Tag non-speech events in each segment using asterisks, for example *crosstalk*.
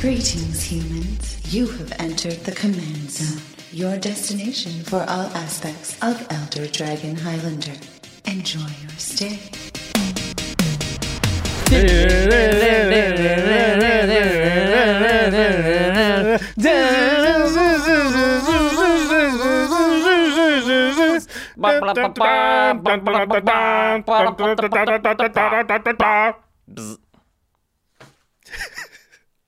Greetings, humans. You have entered the command zone, your destination for all aspects of Elder Dragon Highlander. Enjoy your stay.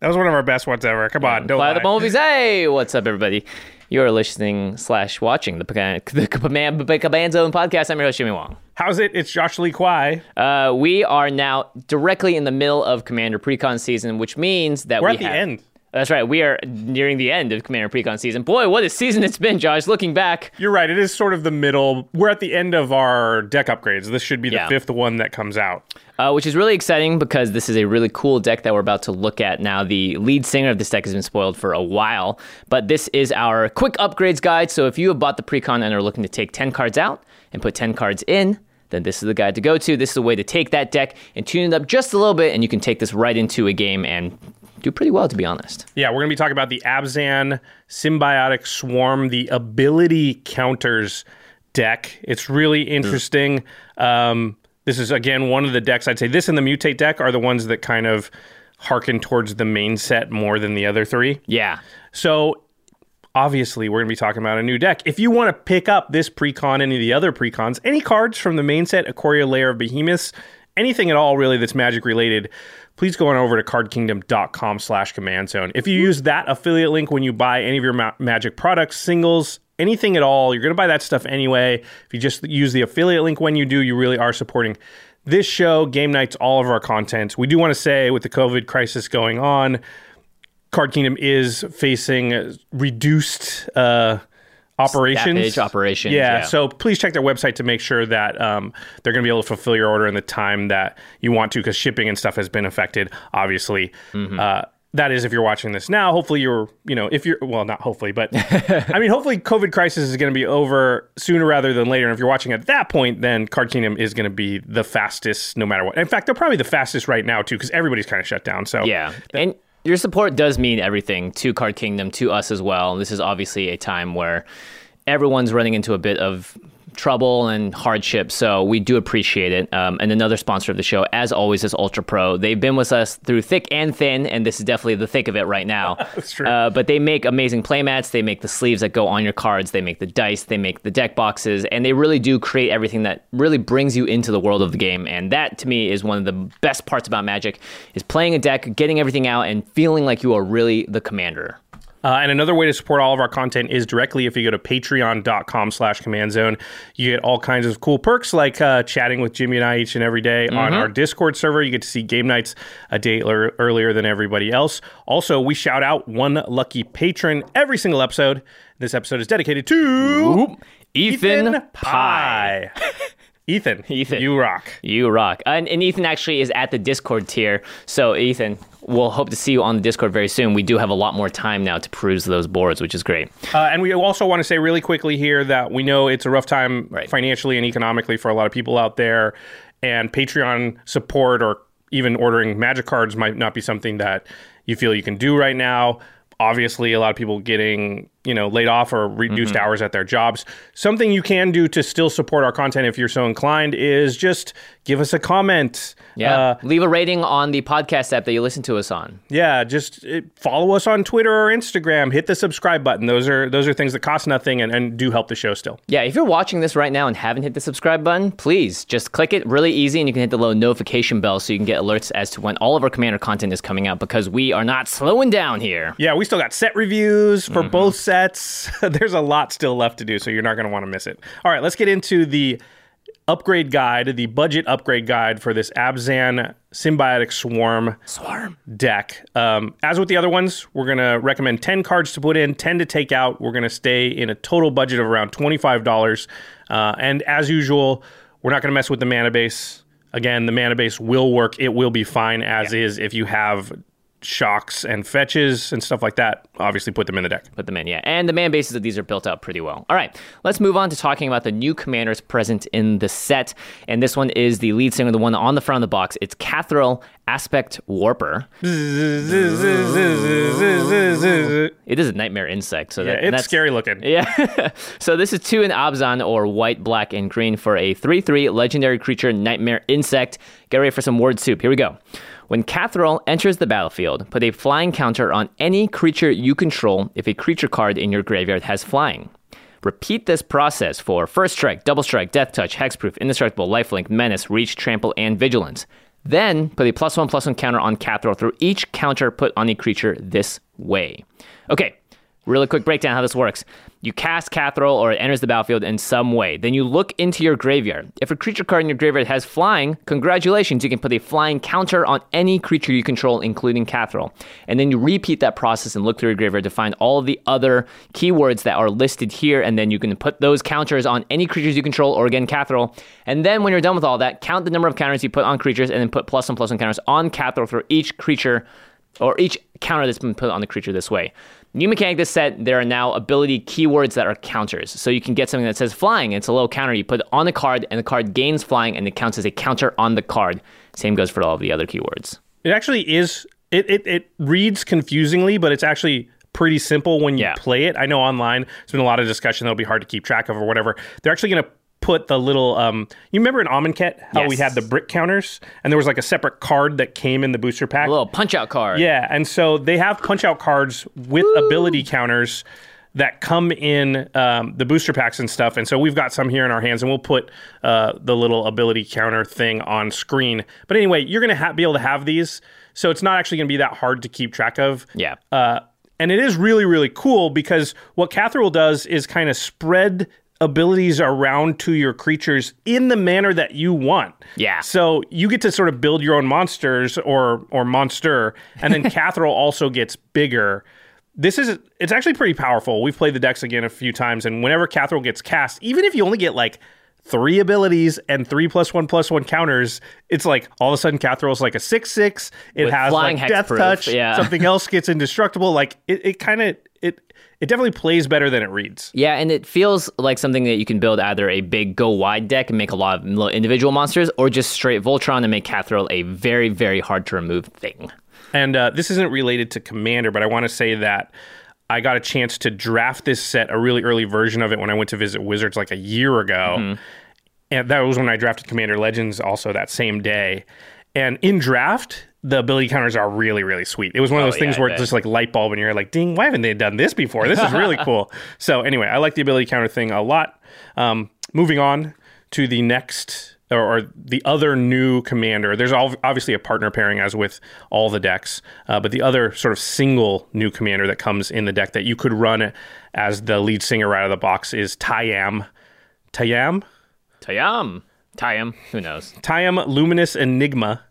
That was one of our best ones ever. Come on, don't Fly the movies. Hey, what's up, everybody? You are listening slash watching the the Command Command Zone podcast. I'm your host Jimmy Wong. How's it? It's Josh Lee Kwai. Uh, we are now directly in the middle of Commander Precon season, which means that We're we at the have- end. That's right. We are nearing the end of Commander Precon season. Boy, what a season it's been, Josh. Looking back, You're right. It is sort of the middle. We're at the end of our deck upgrades. This should be the Yeah. fifth one that comes out. uh, which is really exciting because this is a really cool deck that we're about to look at now. The lead singer of this deck has been spoiled for a while, but this is our quick upgrades guide. So if you have bought the precon and are looking to take 10 cards out and put 10 cards in, then this is the guide to go to. This is the way to take that deck and tune it up just a little bit, and you can take this right into a game and do pretty well, to be honest. Yeah, we're going to be talking about the Abzan Symbiotic Swarm, the ability counters deck. It's really interesting. Um, this is, again, one of the decks I'd say this and the Mutate deck are the ones that kind of harken towards the main set more than the other three. Yeah. So obviously we're going to be talking about a new deck. If you want to pick up this precon, any of the other precons, any cards from the main set, Ikoria Lair of Behemoths, anything at all really that's magic related, please go on over to cardkingdom.com slash command zone. If you hmm. use that affiliate link when you buy any of your ma- magic products, singles, anything at all, you're going to buy that stuff anyway. If you just use the affiliate link when you do, you really are supporting this show, game nights, all of our content. We do want to say with the COVID crisis going on, Card Kingdom is facing reduced uh, operations. Operations, Yeah, yeah. So please check their website to make sure that um, they're going to be able to fulfill your order in the time that you want to, because shipping and stuff has been affected. Obviously, Mm-hmm. uh, that is if you're watching this now. Hopefully, you're you know if you're well, not hopefully, but *laughs* I mean, hopefully, COVID crisis is going to be over sooner rather than later. And if you're watching at that point, then Card Kingdom is going to be the fastest, no matter what. In fact, they're probably the fastest right now too, because everybody's kind of shut down. So Yeah. And your support does mean everything to Card Kingdom, to us as well. This is obviously a time where everyone's running into a bit of trouble and hardship. So we do appreciate it. Um, and another sponsor of the show, as always, is Ultra Pro. They've been with us through thick and thin, and this is definitely the thick of it right now. *laughs* That's true. Uh, but they make amazing playmats. They make the sleeves that go on your cards. They make the dice. They make the deck boxes, and they really do create everything that really brings you into the world of the game. And that, to me, is one of the best parts about Magic: is playing a deck, getting everything out, and feeling like you are really the commander. Uh, and another way to support all of our content is directly if you go to patreon.com slash command zone. You get all kinds of cool perks like uh, chatting with Jimmy and I each and every day on our Discord server. You get to see game nights a day ear- earlier than everybody else. Also, we shout out one lucky patron every single episode. This episode is dedicated to Ethan, Pie. *laughs* Ethan, Ethan. you rock. You rock. And, and Ethan actually is at the Discord tier. So, Ethan, we'll hope to see you on the Discord very soon. We do have a lot more time now to peruse those boards, which is great. Uh, and we also want to say really quickly here that we know it's a rough time Right. financially and economically for a lot of people out there, and Patreon support or even ordering magic cards might not be something that you feel you can do right now. Obviously, a lot of people getting you know laid off or reduced Mm-hmm. hours at their jobs. Something you can do to still support our content if you're so inclined is just give us a comment. Yeah. Uh, Leave a rating on the podcast app that you listen to us on. yeah, just uh, follow us on Twitter or Instagram. Hit the subscribe button. Those are those are things that cost nothing and, and do help the show still. Yeah, if you're watching this right now and haven't hit the subscribe button, please just click it really easy and you can hit the little notification bell so you can get alerts as to when all of our Commander content is coming out because we are not slowing down here. Yeah, we still got set reviews for Mm-hmm. both sets. *laughs* There's a lot still left to do, so you're not going to want to miss it. All right, let's get into the upgrade guide, the budget upgrade guide for this Abzan Symbiotic Swarm Swarm. deck. Um, as with the other ones, we're going to recommend 10 cards to put in, 10 to take out. We're going to stay in a total budget of around $25. Uh, and as usual, we're not going to mess with the mana base. Again, the mana base will work. It will be fine as is if you have shocks and fetches and stuff like that, obviously put them in the deck. Put them in, yeah. And the man bases of these are built out pretty well. All right, let's move on to talking about the new commanders present in the set. And this one is the lead singer, the one on the front of the box. It's Kathril Aspect Warper. It is a nightmare insect, so Yeah, it's that's scary looking. *laughs* Yeah. so this is two in Abzan or white, black, and green for a 3 3 legendary creature nightmare insect. Get ready for some word soup. Here we go. When Kathril enters the battlefield, put a flying counter on any creature you control if a creature card in your graveyard has flying. Repeat this process for First Strike, Double Strike, Death Touch, Hexproof, Indestructible, Lifelink, Menace, Reach, Trample, and Vigilance. Then put a plus one plus one counter on Kathril through each counter put on a creature this way. Okay, really quick breakdown how this works. You cast Kathril or it enters the battlefield in some way. Then you look into your graveyard. If a creature card in your graveyard has flying, congratulations, you can put a flying counter on any creature you control, including Kathril. And then you repeat that process and look through your graveyard to find all of the other keywords that are listed here. And then you can put those counters on any creatures you control or again Kathril. And then when you're done with all that, count the number of counters you put on creatures and then put plus one plus one counters on Cathril for each creature or each counter that's been put on the creature this way. New mechanic this set, there are now ability keywords that are counters. So you can get something that says flying, it's a little counter you put it on the card, and the card gains flying, and it counts as a counter on the card. Same goes for all of the other keywords. It actually is. It, it it reads confusingly, but it's actually pretty simple when you Yeah. play it. I know online there's been a lot of discussion that'll be hard to keep track of or whatever. They're actually going to put the little. Um, you remember in Amonkhet how we had the brick counters, and there was like a separate card that came in the booster pack. A little punch out card. Yeah, and so they have punch out cards with ability counters that come in um, the booster packs and stuff. And so we've got some here in our hands, and we'll put uh, the little ability counter thing on screen. But anyway, you're going to ha- be able to have these, so it's not actually going to be that hard to keep track of. Yeah. Uh, and it is really, really cool because what Catheril does is kind of spread abilities around to your creatures in the manner that you want. Yeah. So you get to sort of build your own monsters or or monster, and then *laughs* Catheril also gets bigger. This is it's actually pretty powerful. We've played the decks again a few times, and whenever Catheril gets cast, even if you only get like three abilities and three plus one plus one counters, it's like all of a sudden Kathril's like a six six. It With has like death touch. yeah. Something else gets indestructible. Like it, it kind of it it definitely plays better than it reads. Yeah, and it feels like something that you can build either a big go wide deck and make a lot of little individual monsters, or just straight Voltron and make Kathril a very, very hard to remove thing. And uh, this isn't related to Commander, but I want to say that I got a chance to draft this set, a really early version of it, when I went to visit Wizards like a year ago. And that was when I drafted Commander Legends also that same day. And in draft, the ability counters are really, really sweet. It was one of Oh, those things yeah, where it's just like light bulb, and you're like, ding, why haven't they done this before? This is really *laughs* cool. So, anyway, I like the ability counter thing a lot. Um, moving on to the next or, or the other new commander. There's all, obviously a partner pairing as with all the decks, uh, but the other sort of single new commander that comes in the deck that you could run as the lead singer right out of the box is Tayam. Tayam. Tayam. Tayam. Who knows? Tayam Luminous Enigma.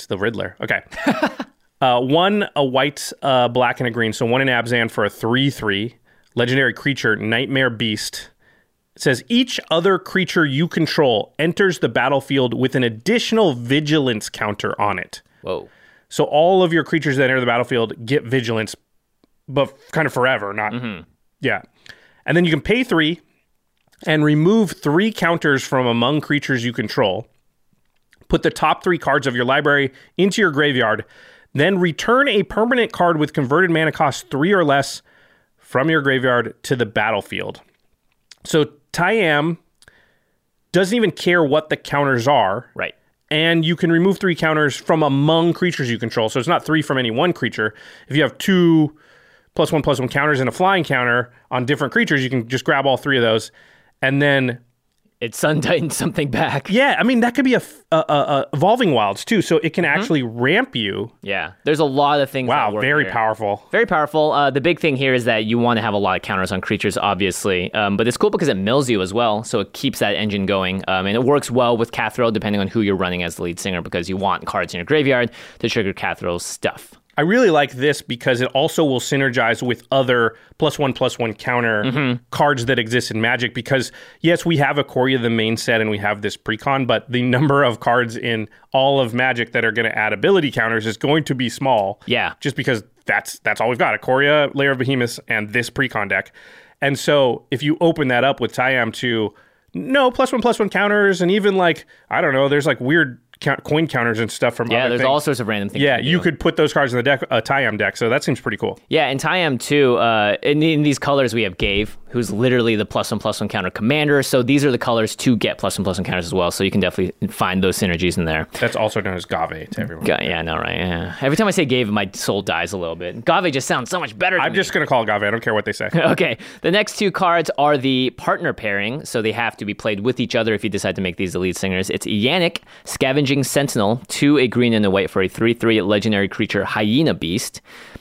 It's the Riddler. Okay. *laughs* uh, one, a white, uh, black, and a green. So one in Abzan for a 3 3. Legendary creature, Nightmare Beast. It says each other creature you control enters the battlefield with an additional vigilance counter on it. Whoa. So all of your creatures that enter the battlefield get vigilance, but kind of forever, not yeah. And then you can pay three and remove three counters from among creatures you control. Put the top three cards of your library into your graveyard, then return a permanent card with converted mana cost three or less from your graveyard to the battlefield. So Tayam doesn't even care what the counters are Right. and you can remove three counters from among creatures you control. So it's not three from any one creature. If you have two plus one plus one counters and a flying counter on different creatures, you can just grab all three of those. And then, It Sun Titan *laughs* something back. yeah, I mean that could be a, evolving wilds too. So it can actually ramp you. Yeah. There's a lot of things. that Wow, very here. powerful. Very powerful. Uh, the big thing here is that you want to have a lot of counters on creatures, obviously. Um, but it's cool because it mills you as well, so it keeps that engine going. Um, and it works well with Kathril, depending on who you're running as the lead singer, because you want cards in your graveyard to trigger Kathril's stuff. I really like this because it also will synergize with other plus one plus one counter Mm-hmm. cards that exist in Magic. Because yes, we have Ikoria the main set and we have this precon, but the number of cards in all of Magic that are going to add ability counters is going to be small. Yeah. just because that's that's all we've got: Ikoria, Lair of Behemoths, and this precon deck. And so if you open that up with Tayam to no plus one plus one counters, and even like I don't know, there's like weird count, coin counters and stuff from Yeah, there's things. all sorts of random things. Yeah, you do. could put those cards in the deck, a Tayam deck. So that seems pretty cool. Yeah, and Tayam too. Uh, in, in these colors, we have Gave, who's literally the plus one plus one counter commander. So these are the colors to get plus one plus one counters as well. So you can definitely find those synergies in there. That's also known as Gave to everyone. Ga- Yeah, I know, right? Yeah. Every time I say Gave, my soul dies a little bit. Gave just sounds so much better. to I'm me. just gonna call Gave. I don't care what they say. *laughs* Okay, the next two cards are the partner pairing, so they have to be played with each other if you decide to make these the lead singers. It's Yannick, Scavenging Sentinel, two a green and a white for a 3 3 legendary creature, Hyena Beast.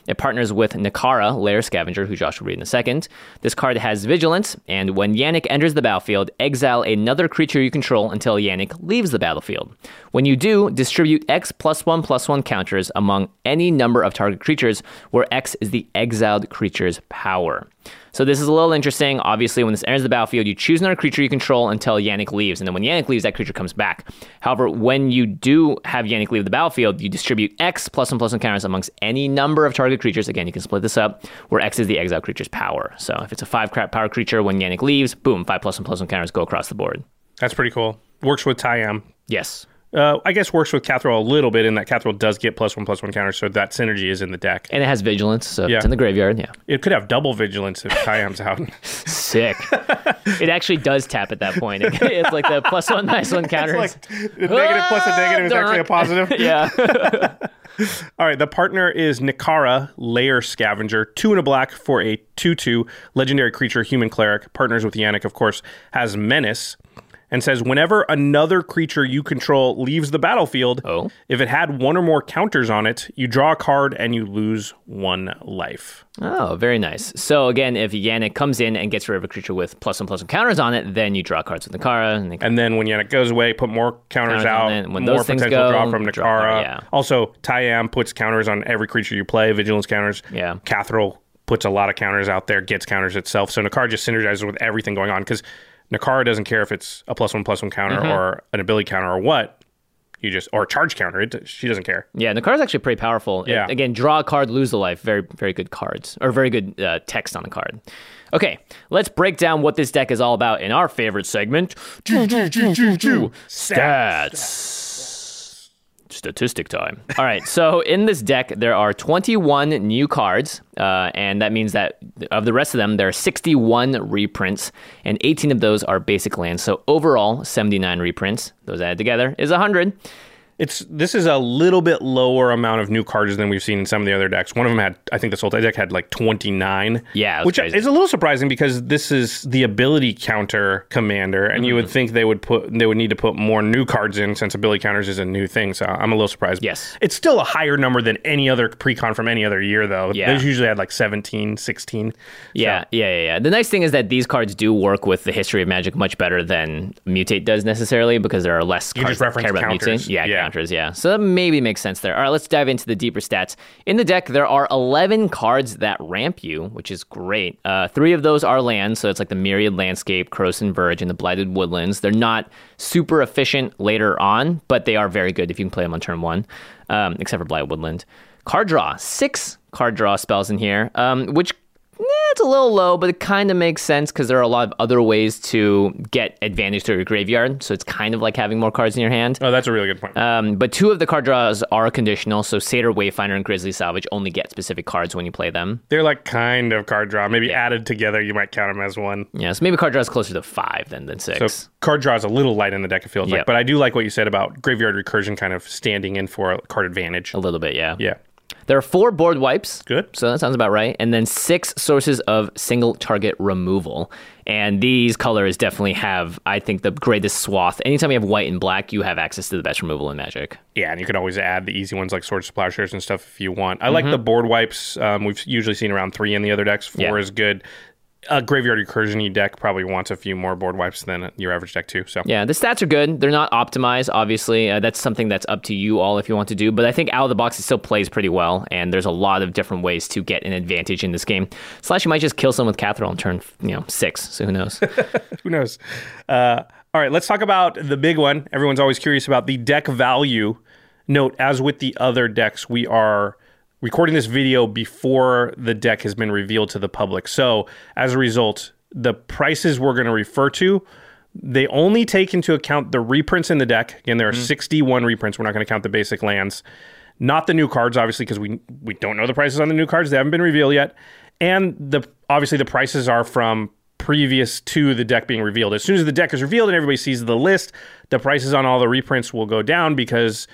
It partners with Nikara, Lair Scavenger, who Josh will read in a second. This card has Vigilance, and when Yannick enters the battlefield, exile another creature you control until Yannick leaves the battlefield. When you do, distribute X plus 1 plus 1 counters among any number of target creatures, where X is the exiled creature's power. So this is a little interesting. Obviously, when this enters the battlefield, you choose another creature you control until Yannick leaves, and then when Yannick leaves, that creature comes back. However, when you do have Yannick leave the battlefield, you distribute X plus one plus one counters amongst any number of target creatures. Again, you can split this up, where X is the exile creature's power. So if it's a five crap power creature, when Yannick leaves, boom, five plus one plus one counters go across the board. That's pretty cool. Works with Tayam. Yes. Uh, I guess works with Catherall a little bit in that Catherall does get plus one plus one counters, so that synergy is in the deck. And it has vigilance, so Yeah. it's in the graveyard. Yeah. It could have double vigilance if Tayam's out. *laughs* Sick. it actually does tap at that point. *laughs* it's like the plus one, minus one *laughs* counters. the negative plus a negative is actually a positive. yeah. All right, the partner is Nikara, Lair Scavenger, two in a black for a 2 2 legendary creature, human cleric. Partners with Yannick, of course, has Menace and says whenever another creature you control leaves the battlefield, Oh. if it had one or more counters on it, you draw a card and you lose one life. Oh, very nice. So again, if Yannick comes in and gets rid of a creature with plus one plus one counters on it, then you draw cards with Nikara. And And then when Yannick goes away, put more counters Counters out. When more those potential go, draw from draw Nikara. yeah. Also, Tayam puts counters on every creature you play, vigilance counters. Yeah. Catherall puts a lot of counters out there, gets counters itself. So Nikara just synergizes with everything going on because Nikara doesn't care if it's a plus one plus one counter Mm-hmm. or an ability counter or what. You just or a charge counter. It, she doesn't care. Yeah, Nikara's actually pretty powerful. Yeah. Uh, Again, draw a card, lose the life. Very, very good cards, or very good uh, text on the card. Okay, let's break down what this deck is all about in our favorite segment Stats. Statistic time. All right, so in this deck, there are 21 new cards, uh, and that means that of the rest of them, there are 61 reprints, and 18 of those are basic lands. So overall, 79 reprints. Those added together is 100. It's this is a little bit lower amount of new cards than we've seen in some of the other decks. One of them had, I think, the Sultai deck had like twenty nine. Yeah, which crazy. is a little surprising because this is the ability counter commander, and you Mm-hmm. would think they would put they would need to put more new cards in since ability counters is a new thing. So I'm a little surprised. Yes. it's still a higher number than any other precon from any other year though. Yeah. those usually had like 17, 16. Yeah, yeah, yeah, yeah. The nice thing is that these cards do work with the history of Magic much better than Mutate does necessarily because there are less You cards just reference counters. Mutate. Yeah, Yeah. Yeah, so that maybe makes sense there. All right, let's dive into the deeper stats. In the deck, there are 11 cards that ramp you, which is great. Uh, three of those are lands, so it's like the Myriad Landscape, Krosan Verge, and the Blighted Woodlands. They're not super efficient later on, but they are very good if you can play them on turn one, um, except for Blighted Woodland. Card draw, six card draw spells in here, um, which it's a little low, but it kind of makes sense because there are a lot of other ways to get advantage through your graveyard. So it's kind of like having more cards in your hand. Oh, that's a really good point. Um, but two of the card draws are conditional. So Satyr, Wayfinder, and Grisly Salvage only get specific cards when you play them. They're like kind of card draw. Maybe added together, you might count them as one. Yeah, so maybe card draw is closer to five than, than six. So card draw is a little light in the deck, it feels Yep. like. But I do like what you said about graveyard recursion kind of standing in for a card advantage. a little bit, yeah. Yeah. There are four board wipes. Good. So that sounds about right. And then six sources of single target removal. And these colors definitely have, I think, the greatest swath. Anytime you have white and black, you have access to the best removal in Magic. Yeah, and you can always add the easy ones like Swords to Plowshares and stuff if you want. I like Mm-hmm. the board wipes. Um, we've usually seen around three in the other decks. Four Yeah. is good. A graveyard recursion deck probably wants a few more board wipes than your average deck too. So Yeah, the stats are good. They're not optimized, obviously. Uh, that's something that's up to you all if you want to do. But I think out of the box, it still plays pretty well. And there's a lot of different ways to get an advantage in this game. Slash, you might just kill someone with Catherall on turn, you know, six. So who knows? *laughs* who knows? Uh, all right, let's talk about the big one. Everyone's always curious about the deck value. Note, as with the other decks, we are recording this video before the deck has been revealed to the public. So, as a result, the prices we're going to refer to, they only take into account the reprints in the deck. Again, there are mm-hmm. 61 reprints. We're not going to count the basic lands. Not the new cards, obviously, because we we don't know the prices on the new cards. They haven't been revealed yet. And the obviously the prices are from previous to the deck being revealed. As soon as the deck is revealed and everybody sees the list, the prices on all the reprints will go down because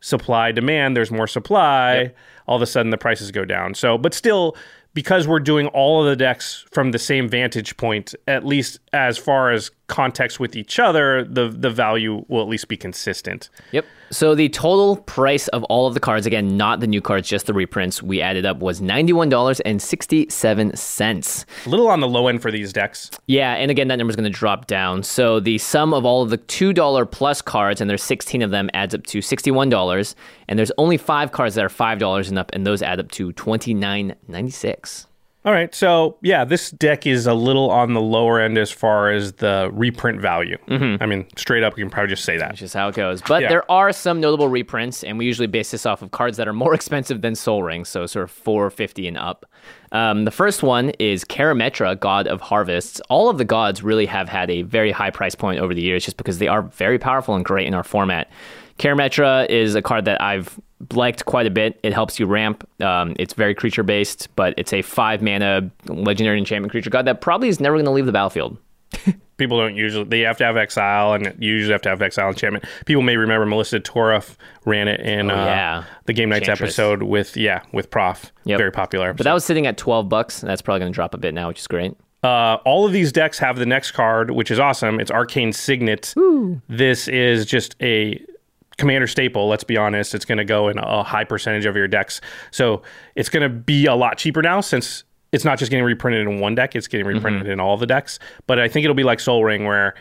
supply demand, there's more supply. Yep. All of a sudden the prices go down. So, but still, because we're doing all of the decks from the same vantage point, at least as far as context with each other, the the value will at least be consistent. Yep. So the total price of all of the cards, again, not the new cards, just the reprints, we added up was $91.67. A little on the low end for these decks. Yeah, and again, that number is going to drop down. So the sum of all of the $2 plus cards, and there's 16 of them, adds up to $61. And there's only five cards that are $5 and up, and those add up to $29.96. All right. So, yeah, this deck is a little on the lower end as far as the reprint value. Mm-hmm. I mean, straight up, you can probably just say that. That's just how it goes. But yeah. there are some notable reprints, and we usually base this off of cards that are more *laughs* expensive than Sol Ring, so sort of 450 and up. Um, the first one is Karametra, God of Harvests. All of the gods really have had a very high price point over the years just because they are very powerful and great in our format. Karametra is a card that I've liked quite a bit. It helps you ramp. Um, it's very creature based, but it's a five mana legendary enchantment creature god that probably is never going to leave the battlefield. *laughs* People don't usually they have to have exile and you usually have to have exile enchantment. People may remember Melissa DeTora ran it in oh, uh, the Game Nights Enchantress. episode with yeah with Prof. Yep. Very popular. Episode. But that was sitting at twelve bucks. That's probably going to drop a bit now, which is great. Uh, all of these decks have the next card, which is awesome. It's Arcane Signet. Ooh. This is just a commander staple, let's be honest, it's going to go in a high percentage of your decks. So it's going to be a lot cheaper now since it's not just getting reprinted in one deck, it's getting mm-hmm. reprinted mm-hmm. in all the decks. But I think it'll be like Sol Ring where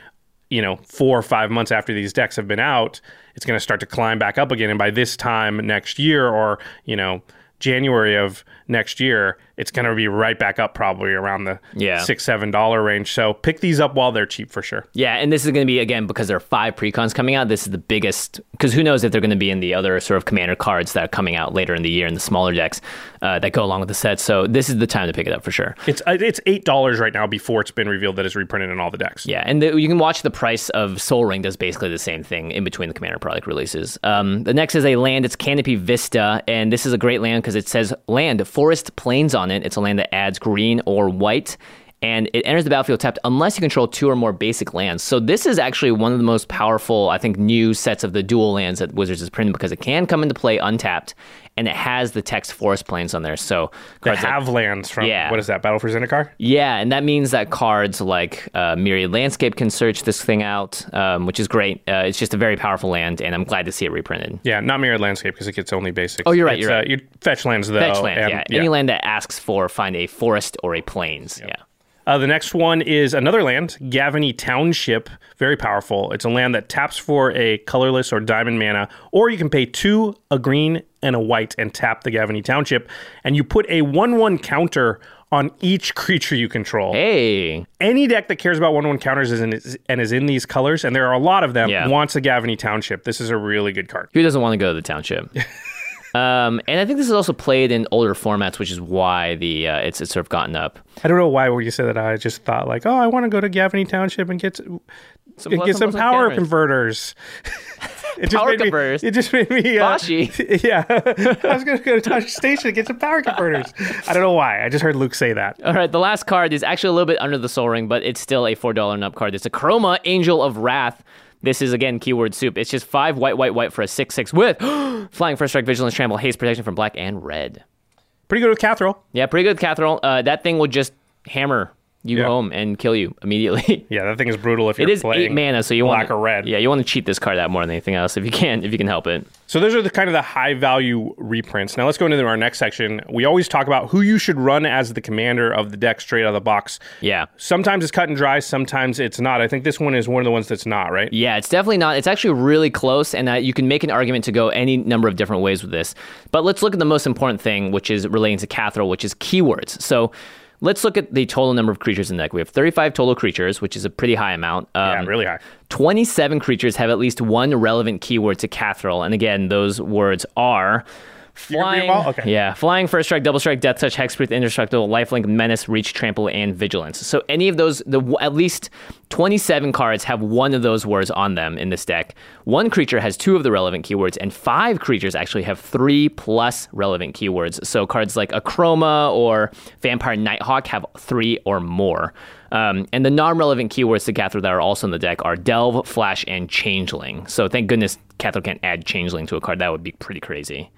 you know, four or five months after these decks have been out, it's going to start to climb back up again. And by this time next year, or, you know, January of next year, it's going to be right back up probably around the yeah. six seven dollar range. So pick these up while they're cheap for sure. Yeah, and this is going to be again because there are five precons coming out. This is the biggest because who knows if they're going to be in the other sort of commander cards that are coming out later in the year in the smaller decks uh, that go along with the set. So this is the time to pick it up for sure. It's uh, it's eight dollars right now before it's been revealed that it's reprinted in all the decks. Yeah, and the, you can watch the price of Soul Ring does basically the same thing in between the commander product releases. Um, the next is a land. It's Canopy Vista, and this is a great land because it says land forest plains on it. It's a land that adds green or white and it enters the battlefield tapped unless you control two or more basic lands. So this is actually one of the most powerful, I think, new sets of the dual lands that Wizards has printed because it can come into play untapped, and it has the text forest plains on there. So they have like, lands from yeah. what is that Battle for Zendikar? Yeah, and that means that cards like uh, Myriad Landscape can search this thing out, um, which is great. Uh, it's just a very powerful land, and I'm glad to see it reprinted. Yeah, not Myriad Landscape because it gets only basic. Oh, you're right. It's, you're right. Uh, you fetch lands though. Fetch lands. And, yeah. yeah. any land that asks for find a forest or a plains. Yep. Yeah. Uh, the next one is another land, Gavony Township. Very powerful. It's a land that taps for a colorless or diamond mana, or you can pay two, a green and a white, and tap the Gavony Township. And you put a 1 1 counter on each *laughs* creature you control. Hey. Any deck that cares about 1 1 counters is in, and is in these colors, and there are a lot of them, yeah. wants a Gavony Township. This is a really good card. Who doesn't want to go to the Township? *laughs* Um, and I think this is also played in older formats, which is why the uh, it's, it's sort of gotten up. I don't know why when you said that. I just thought like, oh, I want to go to Gavony Township and get some, get some power converters. *laughs* *laughs* it power just converters. Me, it just made me. Uh, *laughs* yeah, I was going to go to Tosh Station and get some power converters. I don't know why. I just heard Luke say that. All right, the last card is actually a little bit under the Sol Ring, but it's still a four dollar and up card. It's Akroma Angel of Wrath. This is again keyword soup. It's just five white, white, white for a six six with *gasps* flying first strike, vigilance, trample, haste, protection from black and red. Pretty good with Catherall. Yeah, pretty good with Catherall. Uh, that thing will just hammer you Yeah. home and kill you immediately. *laughs* Yeah, that thing is brutal if It you're is playing eight mana, so you black want or red. Yeah, you want to cheat this card out more than anything else if you can, if you can help it. So those are the kind of the high value reprints. Now let's go into our next section. We always talk about who you should run as the commander of the deck straight out of the box. Yeah. Sometimes it's cut and dry, sometimes it's not. I think this one is one of the ones that's not, right? Yeah, it's definitely not. It's actually really close, and uh, you can make an argument to go any number of different ways with this. But let's look at the most important thing, which is relating to Catherall, which is keywords. So let's look at the total number of creatures in the deck. We have 35 total creatures, which is a pretty high amount. Um, Yeah, really high. 27 creatures have at least one relevant keyword to Catherall, and again, those words are. You can read Flying? Okay. yeah, flying, first strike, double strike, death touch, hexproof, indestructible, lifelink, menace, reach, trample, and vigilance. So any of those, the at least twenty-seven cards have one of those words on them in this deck. One creature has two of the relevant keywords, and five creatures actually have three plus relevant keywords. So cards like Akroma or Vampire Nighthawk have three or more. Um, and the non-relevant keywords to Catherall that are also in the deck are Delve, Flash, and Changeling. So thank goodness Catherall can't add Changeling to a card. That would be pretty crazy.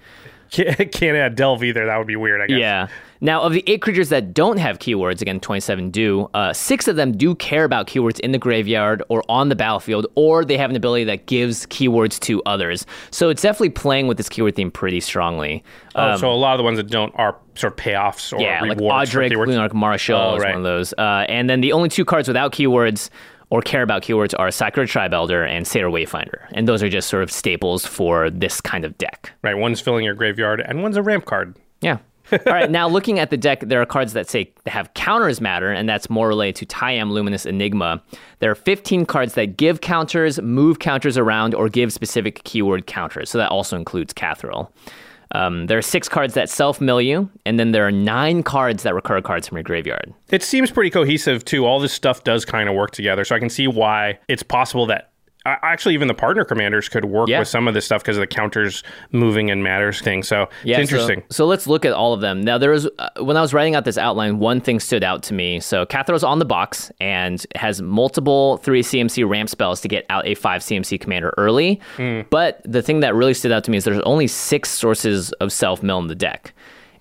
Can't, *laughs* can't add Delve either. That would be weird, I guess. Yeah. Now, of the eight creatures that don't have keywords, again, 27 do, uh, six of them do care about keywords in the graveyard or on the battlefield, or they have an ability that gives keywords to others. So it's definitely playing with this keyword theme pretty strongly. Oh, so a lot of the ones that don't are sort of payoffs or Um, yeah, like rewards for Odric, keywords. Lunarch Marshal Oh, is right. one of those. Uh, and then the only two cards without keywords or care about keywords are Sakura-Tribe Elder and Satyr Wayfinder. And those are just sort of staples for this kind of deck. Right, one's filling your graveyard and one's a ramp card. Yeah. *laughs* All right, now looking at the deck, there are cards that say have counters matter, and that's more related to Tayam Luminous Enigma. There are 15 cards that give counters, move counters around, or give specific keyword counters. So that also includes Catherall. Um, there are six cards that self mill you, and then there are nine cards that recur cards from your graveyard. It seems pretty cohesive too. All this stuff does kind of work together, so I can see why it's possible that actually even the partner commanders could work Yeah. with some of this stuff because of the counters moving and matters thing. So Yeah, it's interesting. So, so let's look at all of them. Now, there was uh, when I was writing out this outline, one thing stood out to me. So, Kathril's on the box and has multiple three CMC ramp spells to get out a five CMC commander early. Hmm. But the thing that really stood out to me is there's only six sources of self mill in the deck,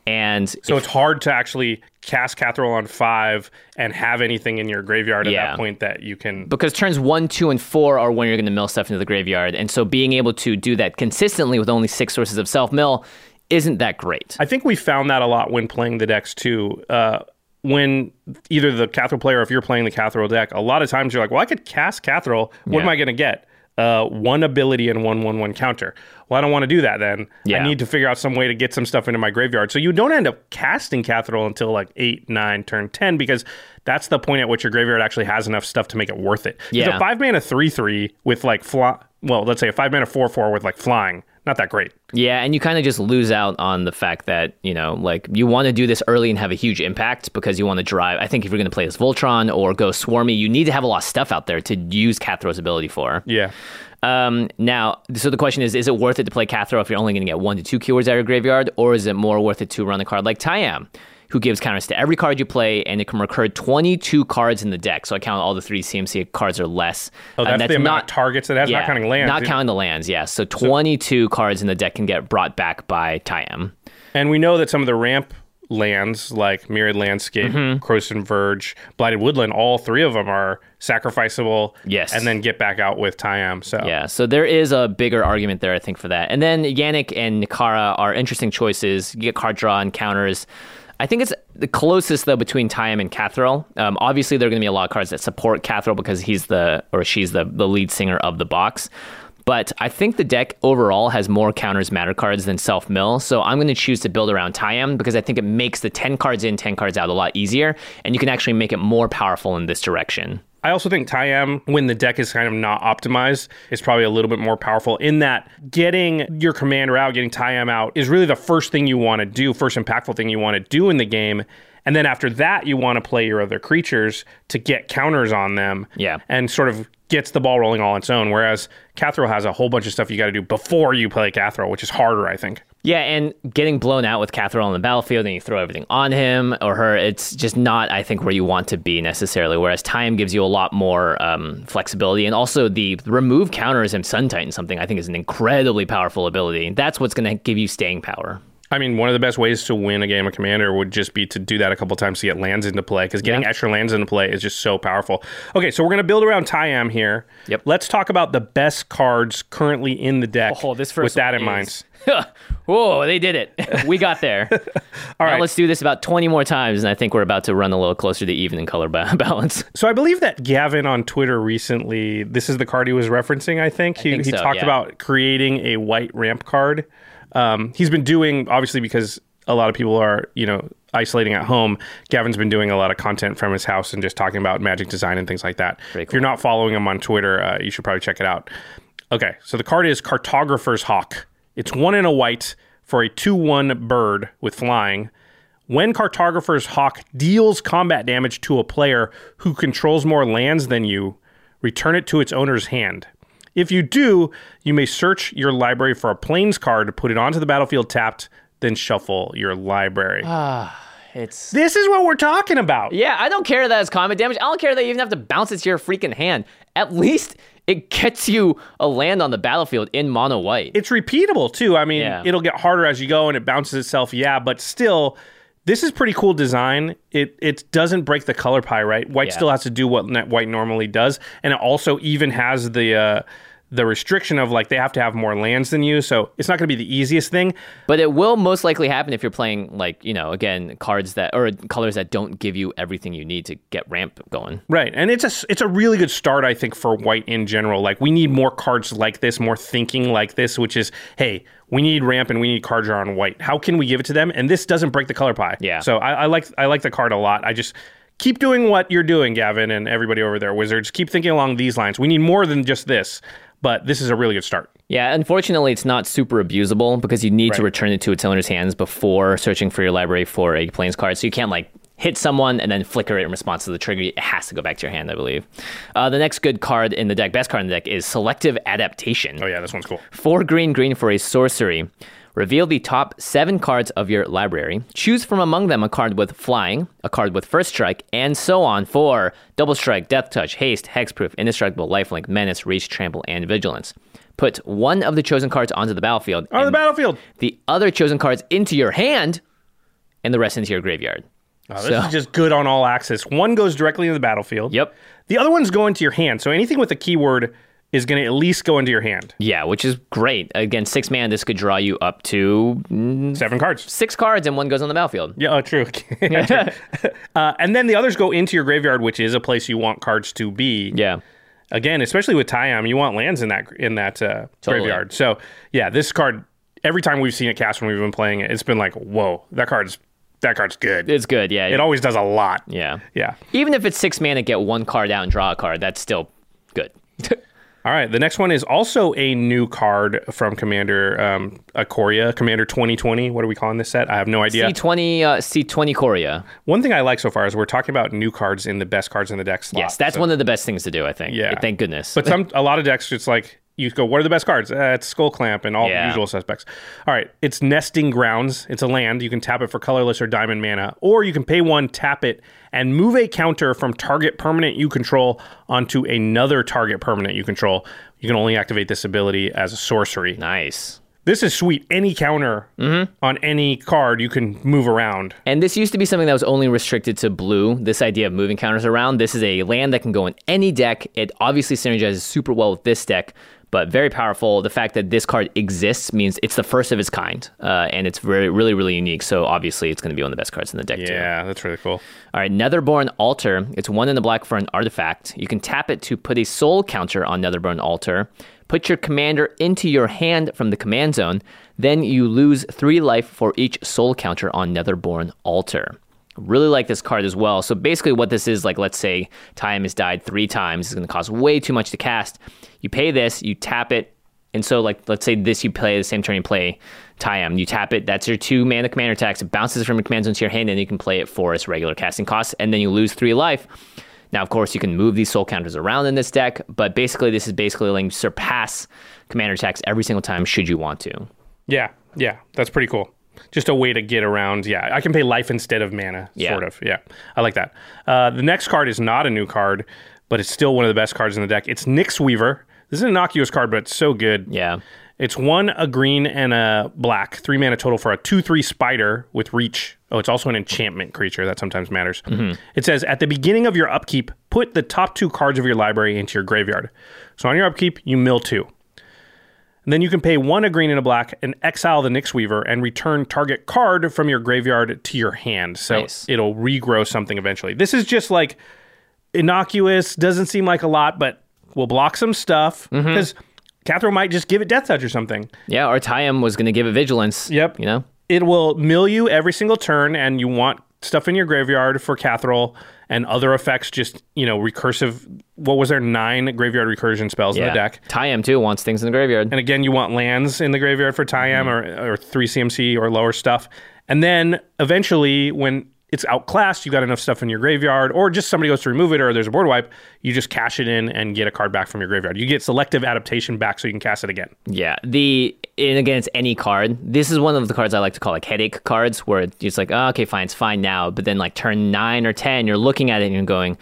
and So it's hard to actually cast Catherall on five and have anything in your graveyard at Yeah. that point that you can. because turns one, two, and four are when you're going to mill stuff into the graveyard, and so being able to do that consistently with only six sources of self mill isn't that great. I think we found that a lot when playing the decks too. Uh, when either the Catherall player, if you're playing the Catherall deck, a lot of times you're like, well, I could cast Catherall. What am I going to get? Uh, one ability and one one one counter. Well, I don't want to do that. Then Yeah. I need to figure out some way to get some stuff into my graveyard. So you don't end up casting Catherall until like eight, nine, turn ten, because that's the point at which your graveyard actually has enough stuff to make it worth it. Yeah. a five mana three three with like fly. Well, let's say a five mana four four with like flying. Not that great. Yeah, and you kind of just lose out on the fact that, you know, like you want to do this early and have a huge impact because you want to drive. I think if you're going to play as Voltron or go Swarmy, you need to have a lot of stuff out there to use Kathril's ability for. Yeah. Um, now, so the question is, is it worth it to play Cathro if you're only going to get one to two keywords out of your graveyard, or is it more worth it to run a card like Tayam, who gives counters to every card you play, and it can recur 22 cards in the deck? So I count all the three CMC cards or less. Oh, And that's, the amount of targets it has, not counting lands. Not counting the lands, yeah. So 22 cards in the deck can get brought back by Tayam. And we know that some of the ramp lands, like Myriad Landscape, Mm-hmm. Krosan Verge, Blighted Woodland, all three of them are sacrificable. Yes. And then get back out with Tayam. So Yeah, so there is a bigger argument there, I think, for that. And then Yannick and Nikara are interesting choices. You get card draw and counters. I think it's the closest though between Tayam and Kathril. Um, obviously, there are going to be a lot of cards that support Kathril because he's the or she's the the lead singer of the box. But I think the deck overall has more counters matter cards than self mill. So I'm going to choose to build around Tayam because I think it makes the 10 cards in, 10 cards out a lot easier. And you can actually make it more powerful in this direction. I also think Tayam, when the deck is kind of not optimized, is probably a little bit more powerful in that getting your commander out, getting Tayam out, is really the first thing you want to do, first impactful thing you want to do in the game. And then after that, you want to play your other creatures to get counters on them. Yeah. And sort of gets the ball rolling all on its own. Whereas Catherall has a whole bunch of stuff you got to do before you play Catherall, which is harder, I think. Yeah, and getting blown out with Catherall on the battlefield and you throw everything on him or her, it's just not, I think, where you want to be necessarily. Whereas Tayam gives you a lot more um, flexibility. And also, the remove counters and Sun Titan something I think is an incredibly powerful ability. That's what's going to give you staying power. I mean, one of the best ways to win a game of Commander would just be to do that a couple times to get lands into play because getting Yeah. extra lands into play is just so powerful. Okay, so we're going to build around Tayam here. Yep. Let's talk about the best cards currently in the deck Oh, this with first that one in mind. *laughs* Whoa, they did it. *laughs* we got there. *laughs* All right. let's do this about 20 more times, and I think we're about to run a little closer to even in color ba- balance. So I believe that Gavin on Twitter recently, this is the card he was referencing, I think. he think he so, talked yeah. about creating a white ramp card. Um, he's been doing, obviously, because a lot of people are, you know, isolating at home. Gavin's been doing a lot of content from his house and just talking about magic design and things like that. Very If you're not following him on Twitter, uh, you should probably check it out. Okay, so the card is Cartographer's Hawk. It's one in a white for a 2 1 bird with flying. When Cartographer's Hawk deals combat damage to a player who controls more lands than you, return it to its owner's hand. If you do, you may search your library for a plains card, to put it onto the battlefield tapped, then shuffle your library. Ah. It's this is what we're talking about. Yeah, I don't care that it's combat damage. I don't care that you even have to bounce it to your freaking hand. At least it gets you a land on the battlefield in mono white. It's repeatable too. I mean, Yeah. it'll get harder as you go and it bounces itself, yeah, but still this is pretty cool design. It it doesn't break the color pie, right? White Yeah. still has to do what white normally does, and it also even has the uh, the restriction of like they have to have more lands than you, so it's not going to be the easiest thing. But it will most likely happen if you're playing like, you know, again, cards that or colors that don't give you everything you need to get ramp going. Right, and it's a it's a really good start, I think, for white in general. Like we need more cards like this, more thinking like this, which is, hey, we need ramp and we need card draw on white. How can we give it to them? And this doesn't break the color pie. Yeah. So I, I like I like the card a lot. I just keep doing what you're doing, Gavin, and everybody over there, Wizards. Keep thinking along these lines. We need more than just this, but this is a really good start. Yeah, unfortunately, it's not super abusable because you need to return it to its owner's hands before searching for your library for a planes card. So you can't like hit someone and then flicker it in response to the trigger. It has to go back to your hand, I believe. Uh, the next good card in the deck, best card in the deck, is Selective Adaptation. Oh yeah, this one's cool. Four green, green for a sorcery. Reveal the top seven cards of your library. Choose from among them a card with flying, a card with first strike, and so on for double strike, death touch, haste, hexproof, indestructible, lifelink, menace, reach, trample, and vigilance. Put one of the chosen cards onto the battlefield, On the battlefield. the other chosen cards into your hand, and the rest into your graveyard. Oh, this So- is just good on all axes. One goes directly into the battlefield. Yep. The other one's going to your hand. So anything with a keyword is going to at least go into your hand. Yeah, which is great. Again, six man, this could draw you up to mm, Seven cards. six cards, and one goes on the battlefield. Yeah, oh, true. *laughs* *laughs* uh, and then the others go into your graveyard, which is a place you want cards to be. Yeah. Again, especially with Tayam, you want lands in that in that uh, Totally. graveyard. So yeah, this card. Every time we've seen it cast when we've been playing it, it's been like, whoa, that card's that card's good. It's good. Yeah. it always does a lot. yeah. Yeah. Even if it's six mana, get one card out and draw a card. That's still good. *laughs* All right. The next one is also a new card from Commander um, Commander 2020. What are we calling this set? I have no idea. C twenty, uh, C twenty Korea. One thing I like so far is we're talking about new cards in the best cards in the deck slot. Yes, that's So- one of the best things to do. I think. Yeah. Thank goodness. But some *laughs* a lot of decks, it's like you go, what are the best cards? Uh, it's Skullclamp and all Yeah. the usual suspects. All right, it's Nesting Grounds. It's a land. You can tap it for colorless or diamond mana, or you can pay one, tap it, and move a counter from target permanent you control onto another target permanent you control. You can only activate this ability as a sorcery. nice. This is sweet. Any counter Mm-hmm. on any card you can move around. And this used to be something that was only restricted to blue. This idea of moving counters around. This is a land that can go in any deck. It obviously synergizes super well with this deck, but very powerful. The fact that this card exists means it's the first of its kind, uh, and it's very, really, really unique. So obviously, it's going to be one of the best cards in the deck too. Yeah, that's really cool. All right, Netherborn Altar. It's one in the black for an artifact. You can tap it to put a soul counter on Netherborn Altar. Put your commander into your hand from the command zone. Then you lose three life for each soul counter on Netherborn Altar. Really like this card as well. So basically, what this is like, let's say Tayam has died three times. It's going to cost way too much to cast. You pay this, you tap it, and so, like, let's say this you play the same turn you play Tayam. You tap it, that's your two mana commander tax. It bounces from your command zone to your hand, and you can play it for its regular casting cost, and then you lose three life. Now, of course, you can move these soul counters around in this deck, but basically, this is basically letting you surpass commander tax every single time should you want to. Yeah, yeah, that's pretty cool. Just a way to get around. Yeah, I can pay life instead of mana, Yeah. sort of. Yeah, I like that. Uh, the next card is not a new card, but it's still one of the best cards in the deck. It's Nyx Weaver. This is an innocuous card, but it's so good. Yeah. It's one a green and a black, three mana total for a two three spider with reach. Oh, it's also an enchantment creature that sometimes matters. It says at the beginning of your upkeep, put the top two cards of your library into your graveyard. So on your upkeep, you mill two. And then you can pay one a green and a black and exile the Nyx Weaver and return target card from your graveyard to your hand. So Nice. it'll regrow something eventually. This is just like innocuous, doesn't seem like a lot, but will block some stuff mm-hmm. because Cathro might just give it Death Touch or something. Yeah, or Tayam was going to give it vigilance. Yep. You know? It will mill you every single turn, and you want stuff in your graveyard for Cathrol and other effects. Just you know, recursive. What was there? Nine graveyard recursion spells in the deck. Tayam, too, wants things in the graveyard. And again, you want lands in the graveyard for Tayam mm-hmm. or, or 3 CMC or lower stuff. And then eventually, when it's outclassed, you got enough stuff in your graveyard, or just somebody goes to remove it, or there's a board wipe, you just cash it in and get a card back from your graveyard. You get selective adaptation back so you can cast it again. Yeah, the and again, it's any card. This is one of the cards I like to call like headache cards, where it's like, oh, okay, fine, it's fine now, but then like turn nine or ten, you're looking at it and you're going,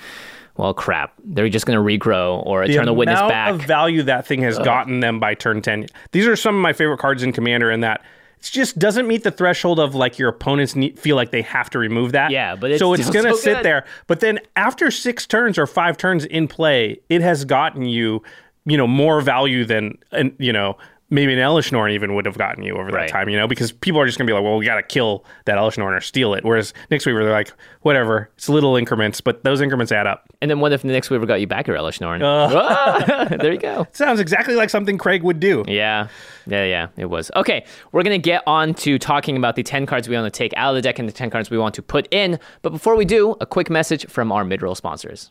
well, crap, they're just going to regrow or turn the witness amount back. of value that thing has gotten them by turn 10. These are some of my favorite cards in Commander in that it just doesn't meet the threshold of like your opponents need, feel like they have to remove that. Yeah, but it's so it's going to so sit there. But then after six turns or five turns in play, it has gotten you, you know, more value than, and you know, maybe an Elesh Norn even would have gotten you over that Right. time, you know, because people are just going to be like, well, we got to kill that Elesh Norn or steal it. Whereas Nyx Weaver, they're like, whatever, it's little increments, but those increments add up. and then what if the Nyx Weaver got you back your Elesh Norn? *laughs* Ah, there you go. *laughs* Sounds exactly like something Craig would do. Yeah, yeah, yeah, it was. Okay, we're going to get on to talking about the 10 cards we want to take out of the deck and the 10 cards we want to put in. But before we do, a quick message from our mid-roll sponsors.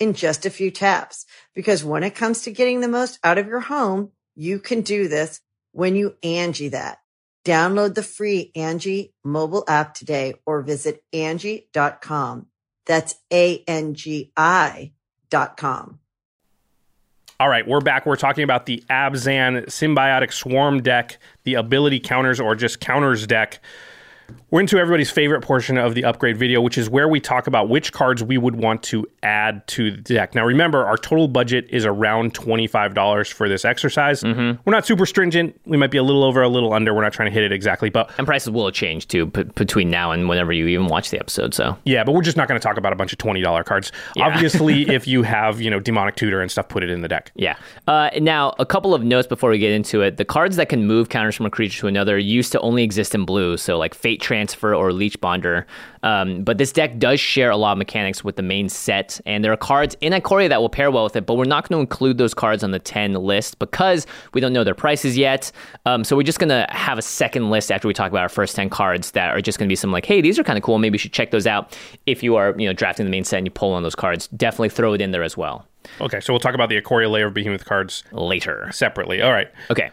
in just a few taps. Because when it comes to getting the most out of your home, you can do this when you Angie that. Download the free Angie mobile app today or visit Angie.com. That's A-N-G-I dot com. All right, we're back. We're talking about the Abzan Symbiotic Swarm deck, the ability counters or just counters deck. We're into everybody's favorite portion of the upgrade video, which is where we talk about which cards we would want to add to the deck. Now, remember, our total budget is around $25 for this exercise. We're not super stringent. We might be a little over, a little under. We're not trying to hit it exactly, but And prices will change too p- between now and whenever you even watch the episode. So yeah, but we're just not going to talk about a bunch of $20 cards. Obviously, *laughs* if you have, you know, Demonic Tutor and stuff, put it in the deck. yeah. Uh, now a couple of notes before we get into it. The cards that can move counters from a creature to another used to only exist in blue, so like Fate Transfer or Leech Bonder. Um, but this deck does share a lot of mechanics with the main set, and there are cards in Ikoria that will pair well with it. But we're not going to include those cards on the ten list because we don't know their prices yet. Um, so we're just going to have a second list after we talk about our first ten cards that are just going to be some like, hey, these are kind of cool. Maybe you should check those out if you are you know drafting the main set and you pull of those cards. Definitely throw it in there as well Okay, so we'll talk about the Ikoria Lair of Behemoth cards later. separately. All right. Okay.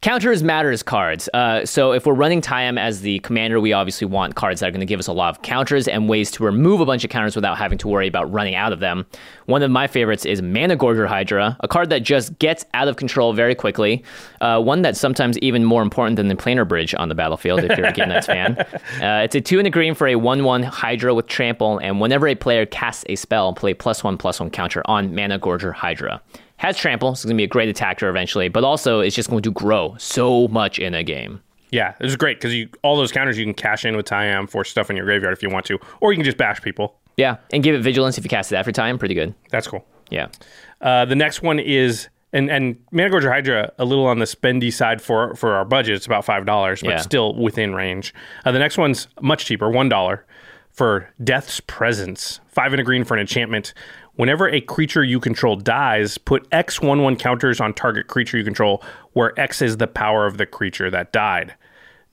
Counters matters cards. Uh, so if we're running Tayam as the commander, we obviously want cards that are going to give us a lot of counters and ways to remove a bunch of counters without having to worry about running out of them. One of my favorites is Managorger Hydra, a card that just gets out of control very quickly. Uh, one that's sometimes even more important than the Planar Bridge on the battlefield if you're a Game Knights fan. *laughs* Uh, it's a two and a green for a one-one Hydra with Trample, and whenever a player casts a spell, play plus one plus one counter on Managorger Hydra has trample, so it's going to be a great attacker eventually, but also it's just going to grow so much in a game. Yeah, this is great because you all those counters you can cash in with Tayam for stuff in your graveyard if you want to, or you can just bash people. Yeah, and give it vigilance if you cast it after Tayam. Pretty good. That's cool. Yeah. Uh, the next one is and and Mana Managorger Hydra a little on the spendy side for for our budget. It's about five dollars, but Yeah. still within range. Uh, the next one's much cheaper, one dollar for Death's Presence, five and a green for an enchantment. Whenever a creature you control dies, put X one one counters on target creature you control, where X is the power of the creature that died.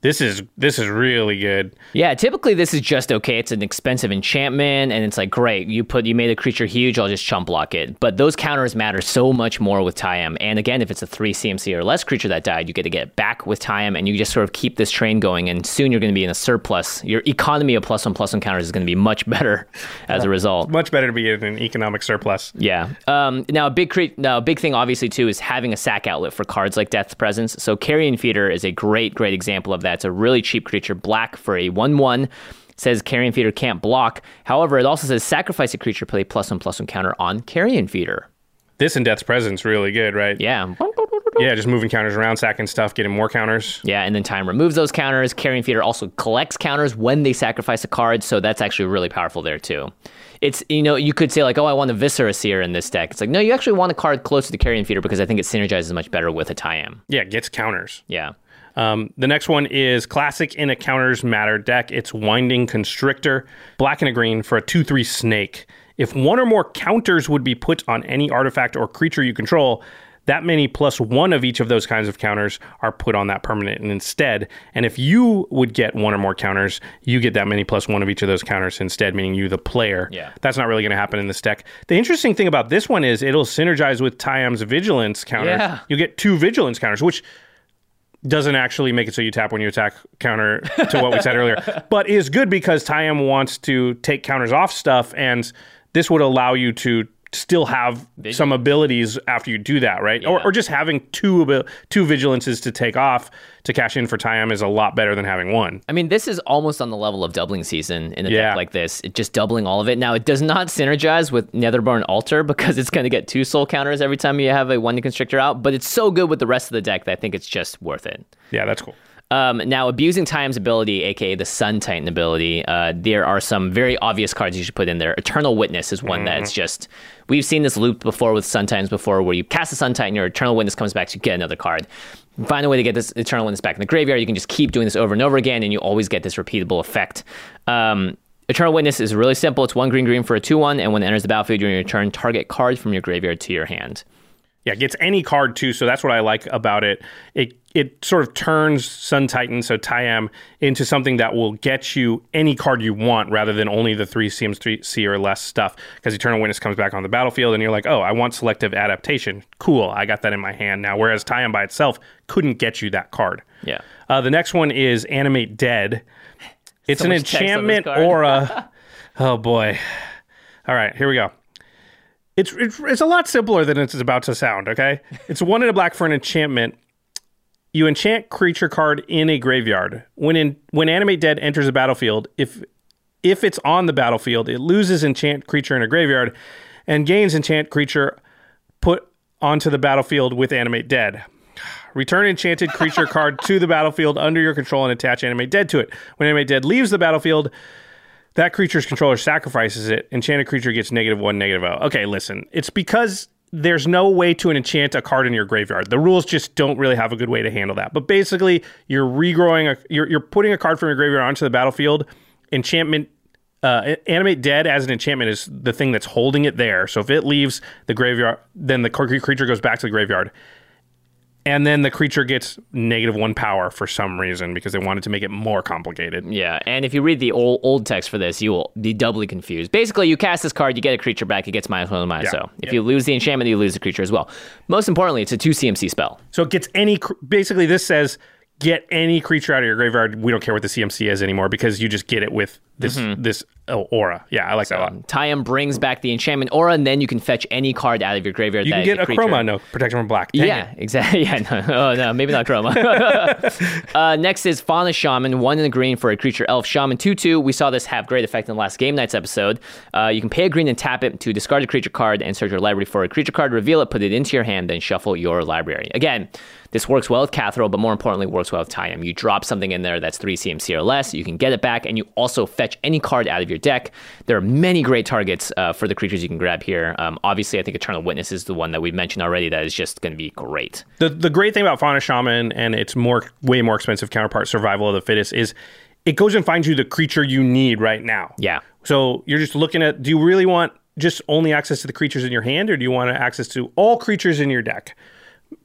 This is this is really good. Yeah, typically this is just okay. It's an expensive enchantment, and it's like great. You put you made a creature huge, I'll just chump block it. But those counters matter so much more with Tayam. And again, if it's a three CMC or less creature that died, you get to get it back with Tayam, and you just sort of keep this train going. And soon you're going to be in a surplus. Your economy of plus one plus one counters is going to be much *laughs* better as a result. Much better to be in an economic surplus. Yeah. Um, now, a big cre- now a big thing, obviously, too, is having a sack outlet for cards like Death's Presence. So, Carrion Feeder is a great, great example of that. It's a really cheap creature, black for a one-one. Says Carrion Feeder can't block. However, it also says sacrifice a creature, play plus one plus one counter on Carrion Feeder. This and Death's Presence really good, right? Yeah. Yeah, just moving counters around, sacking stuff, getting more counters. Yeah, and then Tayam removes those counters. Carrion Feeder also collects counters when they sacrifice a card, so that's actually really powerful there too. It's you know you could say like oh I want a Viscera Seer in this deck. It's like no you actually want a card closer to the Carrion Feeder because I think it synergizes much better with a Tayam. Yeah, gets counters. Yeah. Um, the next one is classic in a counters matter deck. It's Winding Constrictor, black and a green for a 2 3 snake. If one or more counters would be put on any artifact or creature you control, that many plus one of each of those kinds of counters are put on that permanent instead. And if you would get one or more counters, you get that many plus one of each of those counters instead, meaning you, the player. Yeah. That's not really going to happen in this deck. The interesting thing about this one is it'll synergize with Tayam's Vigilance counters. Yeah. You get two Vigilance counters, which doesn't actually make it so you tap when you attack counter to what we said earlier, *laughs* but is good because Tayam wants to take counters off stuff, and this would allow you to still have some abilities after you do that, right? Or, or just having two abil- two vigilances to take off to cash in for Tayam is a lot better than having one. I mean, this is almost on the level of doubling season in a Yeah. deck like this. It just doubling all of it. Now, it does not synergize with Netherborn Altar *laughs* because it's going to get two soul counters every time you have a one constrictor out, but it's so good with the rest of the deck that I think it's just worth it. Yeah, that's cool. Um, now, abusing Tayam's ability, aka the Sun Titan ability, uh, there are some very obvious cards you should put in there. Eternal Witness is one that's just. We've seen this loop before with Sun Titans before, where you cast a Sun Titan, your Eternal Witness comes back, so you get another card. Find a way to get this Eternal Witness back in the graveyard. You can just keep doing this over and over again, and you always get this repeatable effect. Um, Eternal Witness is really simple. It's one green green for a 2 1, and when it enters the battlefield, you return target card from your graveyard to your hand. Yeah, it gets any card too, so that's what I like about it. It it sort of turns Sun Titan, so Tayam, into something that will get you any card you want rather than only the three CMC or less stuff. Because Eternal Witness comes back on the battlefield and you're like, oh, I want selective adaptation. Cool, I got that in my hand now. Whereas Tayam by itself couldn't get you that card. Yeah. Uh, the next one is Animate Dead. It's So an much text on this enchantment aura. *laughs* oh boy. All right, here we go. It's, it's it's a lot simpler than it's about to sound. Okay, *laughs* it's one in a black for an enchantment. You enchant creature card in a graveyard. When in when animate dead enters a battlefield, if if it's on the battlefield, it loses enchant creature in a graveyard, and gains enchant creature put onto the battlefield with animate dead. Return enchanted creature card to the battlefield under your control and attach animate dead to it. When animate dead leaves the battlefield, that creature's controller sacrifices it. Enchanted creature gets negative one, negative O. Okay, listen. It's because there's no way to enchant a card in your graveyard. The rules just don't really have a good way to handle that. But basically, you're regrowing a you're, you're putting a card from your graveyard onto the battlefield. Enchantment uh, animate dead as an enchantment is the thing that's holding it there. So if it leaves the graveyard, then the creature goes back to the graveyard. And then the creature gets negative one power for some reason because they wanted to make it more complicated. Yeah, and if you read the old old text for this, you will be doubly confused. Basically, you cast this card, you get a creature back, it gets minus one minus Yeah. so. If you lose the enchantment, you lose the creature as well. Most importantly, it's a two CMC spell. So it gets any. cr- Basically, this says get any creature out of your graveyard. We don't care what the CMC is anymore because you just get it with this mm-hmm. this oh, aura. Yeah, I like that a lot. Tayam brings back the enchantment aura, and then you can fetch any card out of your graveyard. You can get a creature. Akroma, no protection from black. Dang Yeah, it. exactly. *laughs* Yeah, no, oh no, maybe not Akroma. *laughs* uh, next is Fauna Shaman, one in the green for a creature elf shaman two two. We saw this have great effect in the last game nights episode. Uh, you can pay a green and tap it to discard a creature card and search your library for a creature card, reveal it, put it into your hand, then shuffle your library. Again, this works well with Kathril, but more importantly, works well with Tyam. You drop something in there that's three CMC or less, you can get it back, and you also fetch fetch any card out of your deck. There are many great targets uh, for the creatures you can grab here. Um, obviously, I think Eternal Witness is the one that we've mentioned already that is just going to be great. The the great thing about Fauna Shaman and its more way more expensive counterpart, Survival of the Fittest, is it goes and finds you the creature you need right now. Yeah. So you're just looking at do you really want just only access to the creatures in your hand, or do you want access to all creatures in your deck?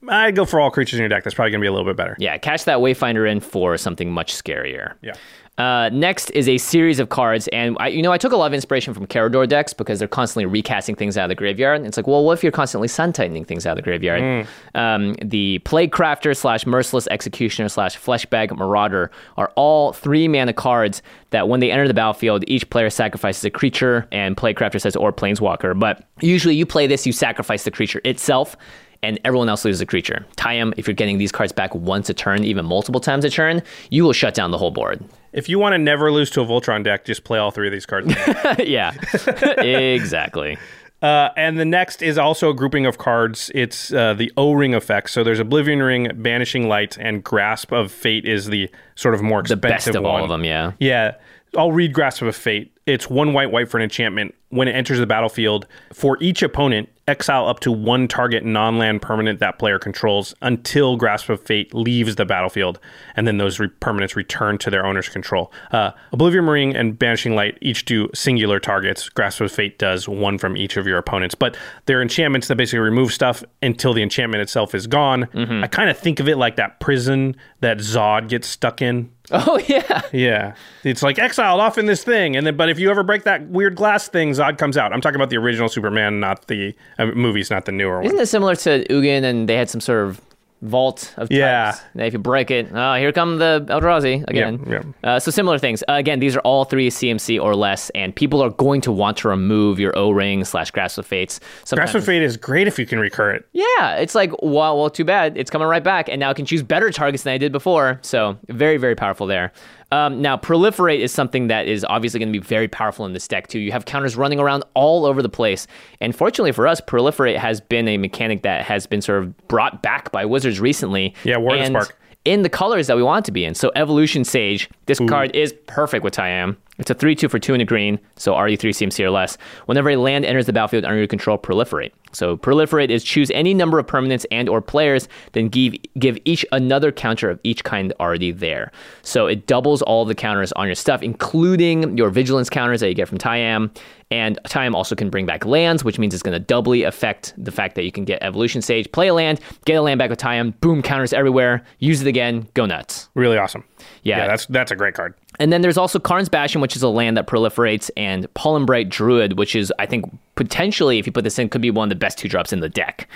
I'd go for all creatures in your deck. That's probably going to be a little bit better. Yeah, cash that Wayfinder in for something much scarier. Yeah. Uh, next is a series of cards, and I, you know, I took a lot of inspiration from Karador decks because they're constantly recasting things out of the graveyard. And it's like, well, what if you're constantly sun tightening things out of the graveyard? Um, the Plaguecrafter slash Merciless Executioner slash Fleshbag Marauder are all three mana cards that when they enter the battlefield, each player sacrifices a creature, and Plaguecrafter says or Planeswalker. But usually, you play this, you sacrifice the creature itself and everyone else loses a creature. Tayam, if you're getting these cards back once a turn, even multiple times a turn, you will shut down the whole board. If you want to never lose to a Voltron deck, just play all three of these cards. *laughs* yeah, *laughs* exactly. Uh, and the next is also a grouping of cards. It's uh, the O Ring effect. So there's Oblivion Ring, Banishing Light, and Grasp of Fate is the sort of more expensive one. The best of one. all of them, yeah. Yeah. I'll read Grasp of Fate. It's one white white for an enchantment. When it enters the battlefield, for each opponent, exile up to one target non land permanent that player controls until Grasp of Fate leaves the battlefield, and then those re- permanents return to their owner's control. Uh, Oblivion Ring and Banishing Light each do singular targets. Grasp of Fate does one from each of your opponents, but they're enchantments that basically remove stuff until the enchantment itself is gone. I kind of think of it like that prison that Zod gets stuck in. *laughs* Oh yeah, Yeah, it's like exiled off in this thing, and then but if you ever break that weird glass thing, Zod comes out. I'm talking about the original Superman, not the uh, movies, not the newer one. isn't it similar to Ugin and they had some sort of vault of types? Yeah. And if you break it, oh, here come the Eldrazi again. Yeah, Uh, so similar things. Uh, again, these are all three CMC or less, and people are going to want to remove your O ring slash Grasp of Fates. Grasp of Fate is great if you can recur it. Yeah, it's like, well, well, too bad. It's coming right back, and now I can choose better targets than I did before. So very, very powerful there. Um, now, proliferate is something that is obviously going to be very powerful in this deck too. You have counters running around all over the place, and fortunately for us, proliferate has been a mechanic that has been sort of brought back by Wizards recently. Yeah, War the and Spark. In the colors that we want it to be in. So, Evolution Sage, this card is perfect with Tayam. It's a 3 2 for 2 and a green, so RE3 CMC or less. Whenever a land enters the battlefield under your control, proliferate. So proliferate is choose any number of permanents and or players, then give give each another counter of each kind already there. So it doubles all the counters on your stuff, including your vigilance counters that you get from Tayam. And Tayam also can bring back lands, which means it's going to doubly affect the fact that you can get Evolution Sage, play a land, get a land back with Tayam, boom, counters everywhere, use it again, go nuts. Really awesome. Yeah. that's that's a great card. And then there's also Karn's Bastion, which is a land that proliferates, and Pollenbright Druid, which is, I think, potentially, if you put this in, could be one of the best two drops in the deck.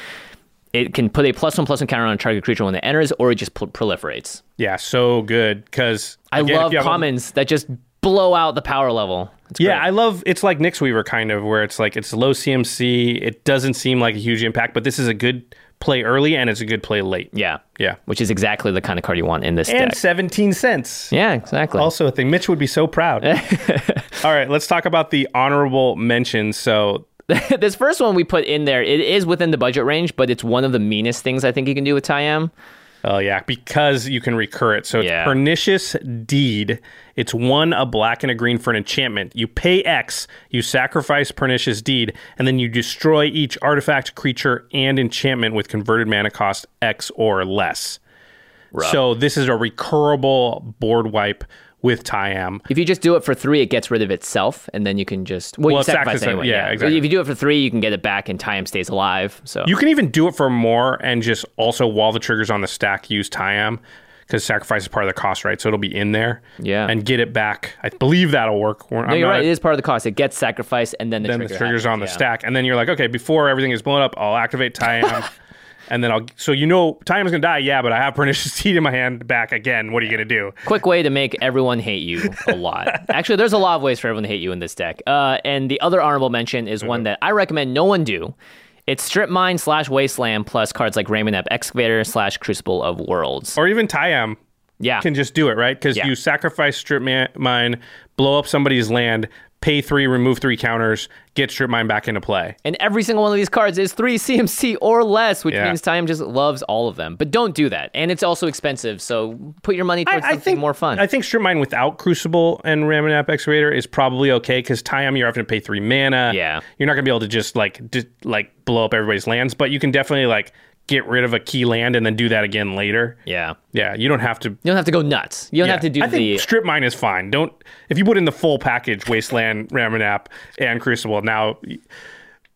It can put a plus one plus one counter on a target creature when it enters, or it just pro- proliferates. Yeah, so good because I love commons that just blow out the power level. It's Yeah, great. I love it's like Nyx Weaver kind of where it's like it's low CMC. It doesn't seem like a huge impact, but this is a good play early and it's a good play late. yeah, Yeah. which is exactly the kind of card you want in this And deck. 17 cents. Yeah, exactly. Also a thing. Mitch would be so proud. *laughs* All right, let's talk about the honorable mentions. So *laughs* this first one we put in there, it is within the budget range, but it's one of the meanest things I think you can do with Tayam. Oh yeah, because you can recur it. So it's Yeah. pernicious deed. It's one a black and a green for an enchantment. You pay X, you sacrifice pernicious deed, and then you destroy each artifact, creature, and enchantment with converted mana cost X or less. So this is a recurable board wipe with Tayam. If you just do it for three, it gets rid of itself, and then you can just well, Well, you sacrifice sacrifice- anyway. yeah, Yeah, exactly. If you do it for three, you can get it back, and Tayam stays alive. So You can even do it for more and just also while the trigger's on the stack, use Tayam because sacrifice is part of the cost, right? So it'll be in there. Yeah. And get it back. I believe that'll work. no, you're right. It is part of the cost. It gets sacrificed, and then the then trigger the trigger's happens, on the yeah. stack, and then you're like, okay, before everything is blown up, I'll activate Tayam, *laughs* and then I'll. So you know, Tayam's gonna die, yeah, but I have pernicious *laughs* seed in my hand back again. What are you gonna do? Quick way to make everyone hate you a lot. *laughs* Actually, there's a lot of ways for everyone to hate you in this deck. Uh, and the other honorable mention is one that I recommend no one do. It's Strip Mine slash Wasteland plus cards like Ramunap Excavator slash Crucible of Worlds. Or even Tayam Yeah. can just do it, right? Because Yeah. you sacrifice strip mine, blow up somebody's land, pay three, remove three counters, get strip mine back into play. And every single one of these cards is three *laughs* CMC or less, which Yeah. means Tayam just loves all of them. But don't do that. And it's also expensive, so put your money towards something more fun. I think strip mine without Crucible and Ramunap Excavator is probably okay because Tayam you're having to pay three mana. Yeah. you're not gonna be able to just like di- like blow up everybody's lands, but you can definitely like get rid of a key land and then do that again later. yeah. Yeah, you don't have to. You don't have to go nuts. You don't have to do I think the strip mine is fine. Don't if you put in the full package, Wasteland, Ramunap, and Crucible. Now,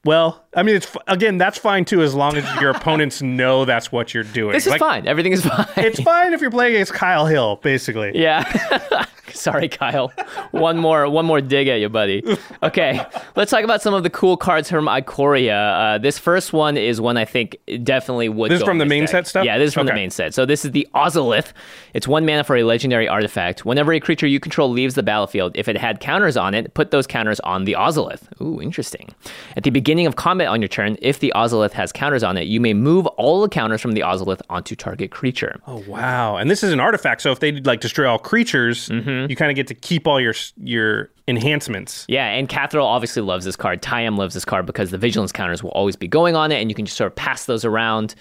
well, I mean, it's again that's fine too as long as your opponents know that's what you're doing. This is Like, fine. Everything is fine. It's fine if you're playing against Kyle Hill, basically. Yeah. *laughs* Sorry, Kyle. One more, one more dig at you, buddy. Okay, let's talk about some of the cool cards from Ikoria. Uh, this first one is one I think definitely would. This is from the main deck. set stuff? Yeah, this is from the main set. So this is the Ozolith. It's one mana for a legendary artifact. Whenever a creature you control leaves the battlefield, if it had counters on it, put those counters on the Ozolith. Ooh, interesting. At the beginning of combat on your turn, if the Ozolith has counters on it, you may move all the counters from the Ozolith onto target creature. Oh wow! And this is an artifact, so if they like destroy all creatures, Mm-hmm. you kind of get to keep all your your enhancements. Yeah, and Kathril obviously loves this card. Tayam loves this card because the vigilance counters will always be going on it, and you can just sort of pass those around.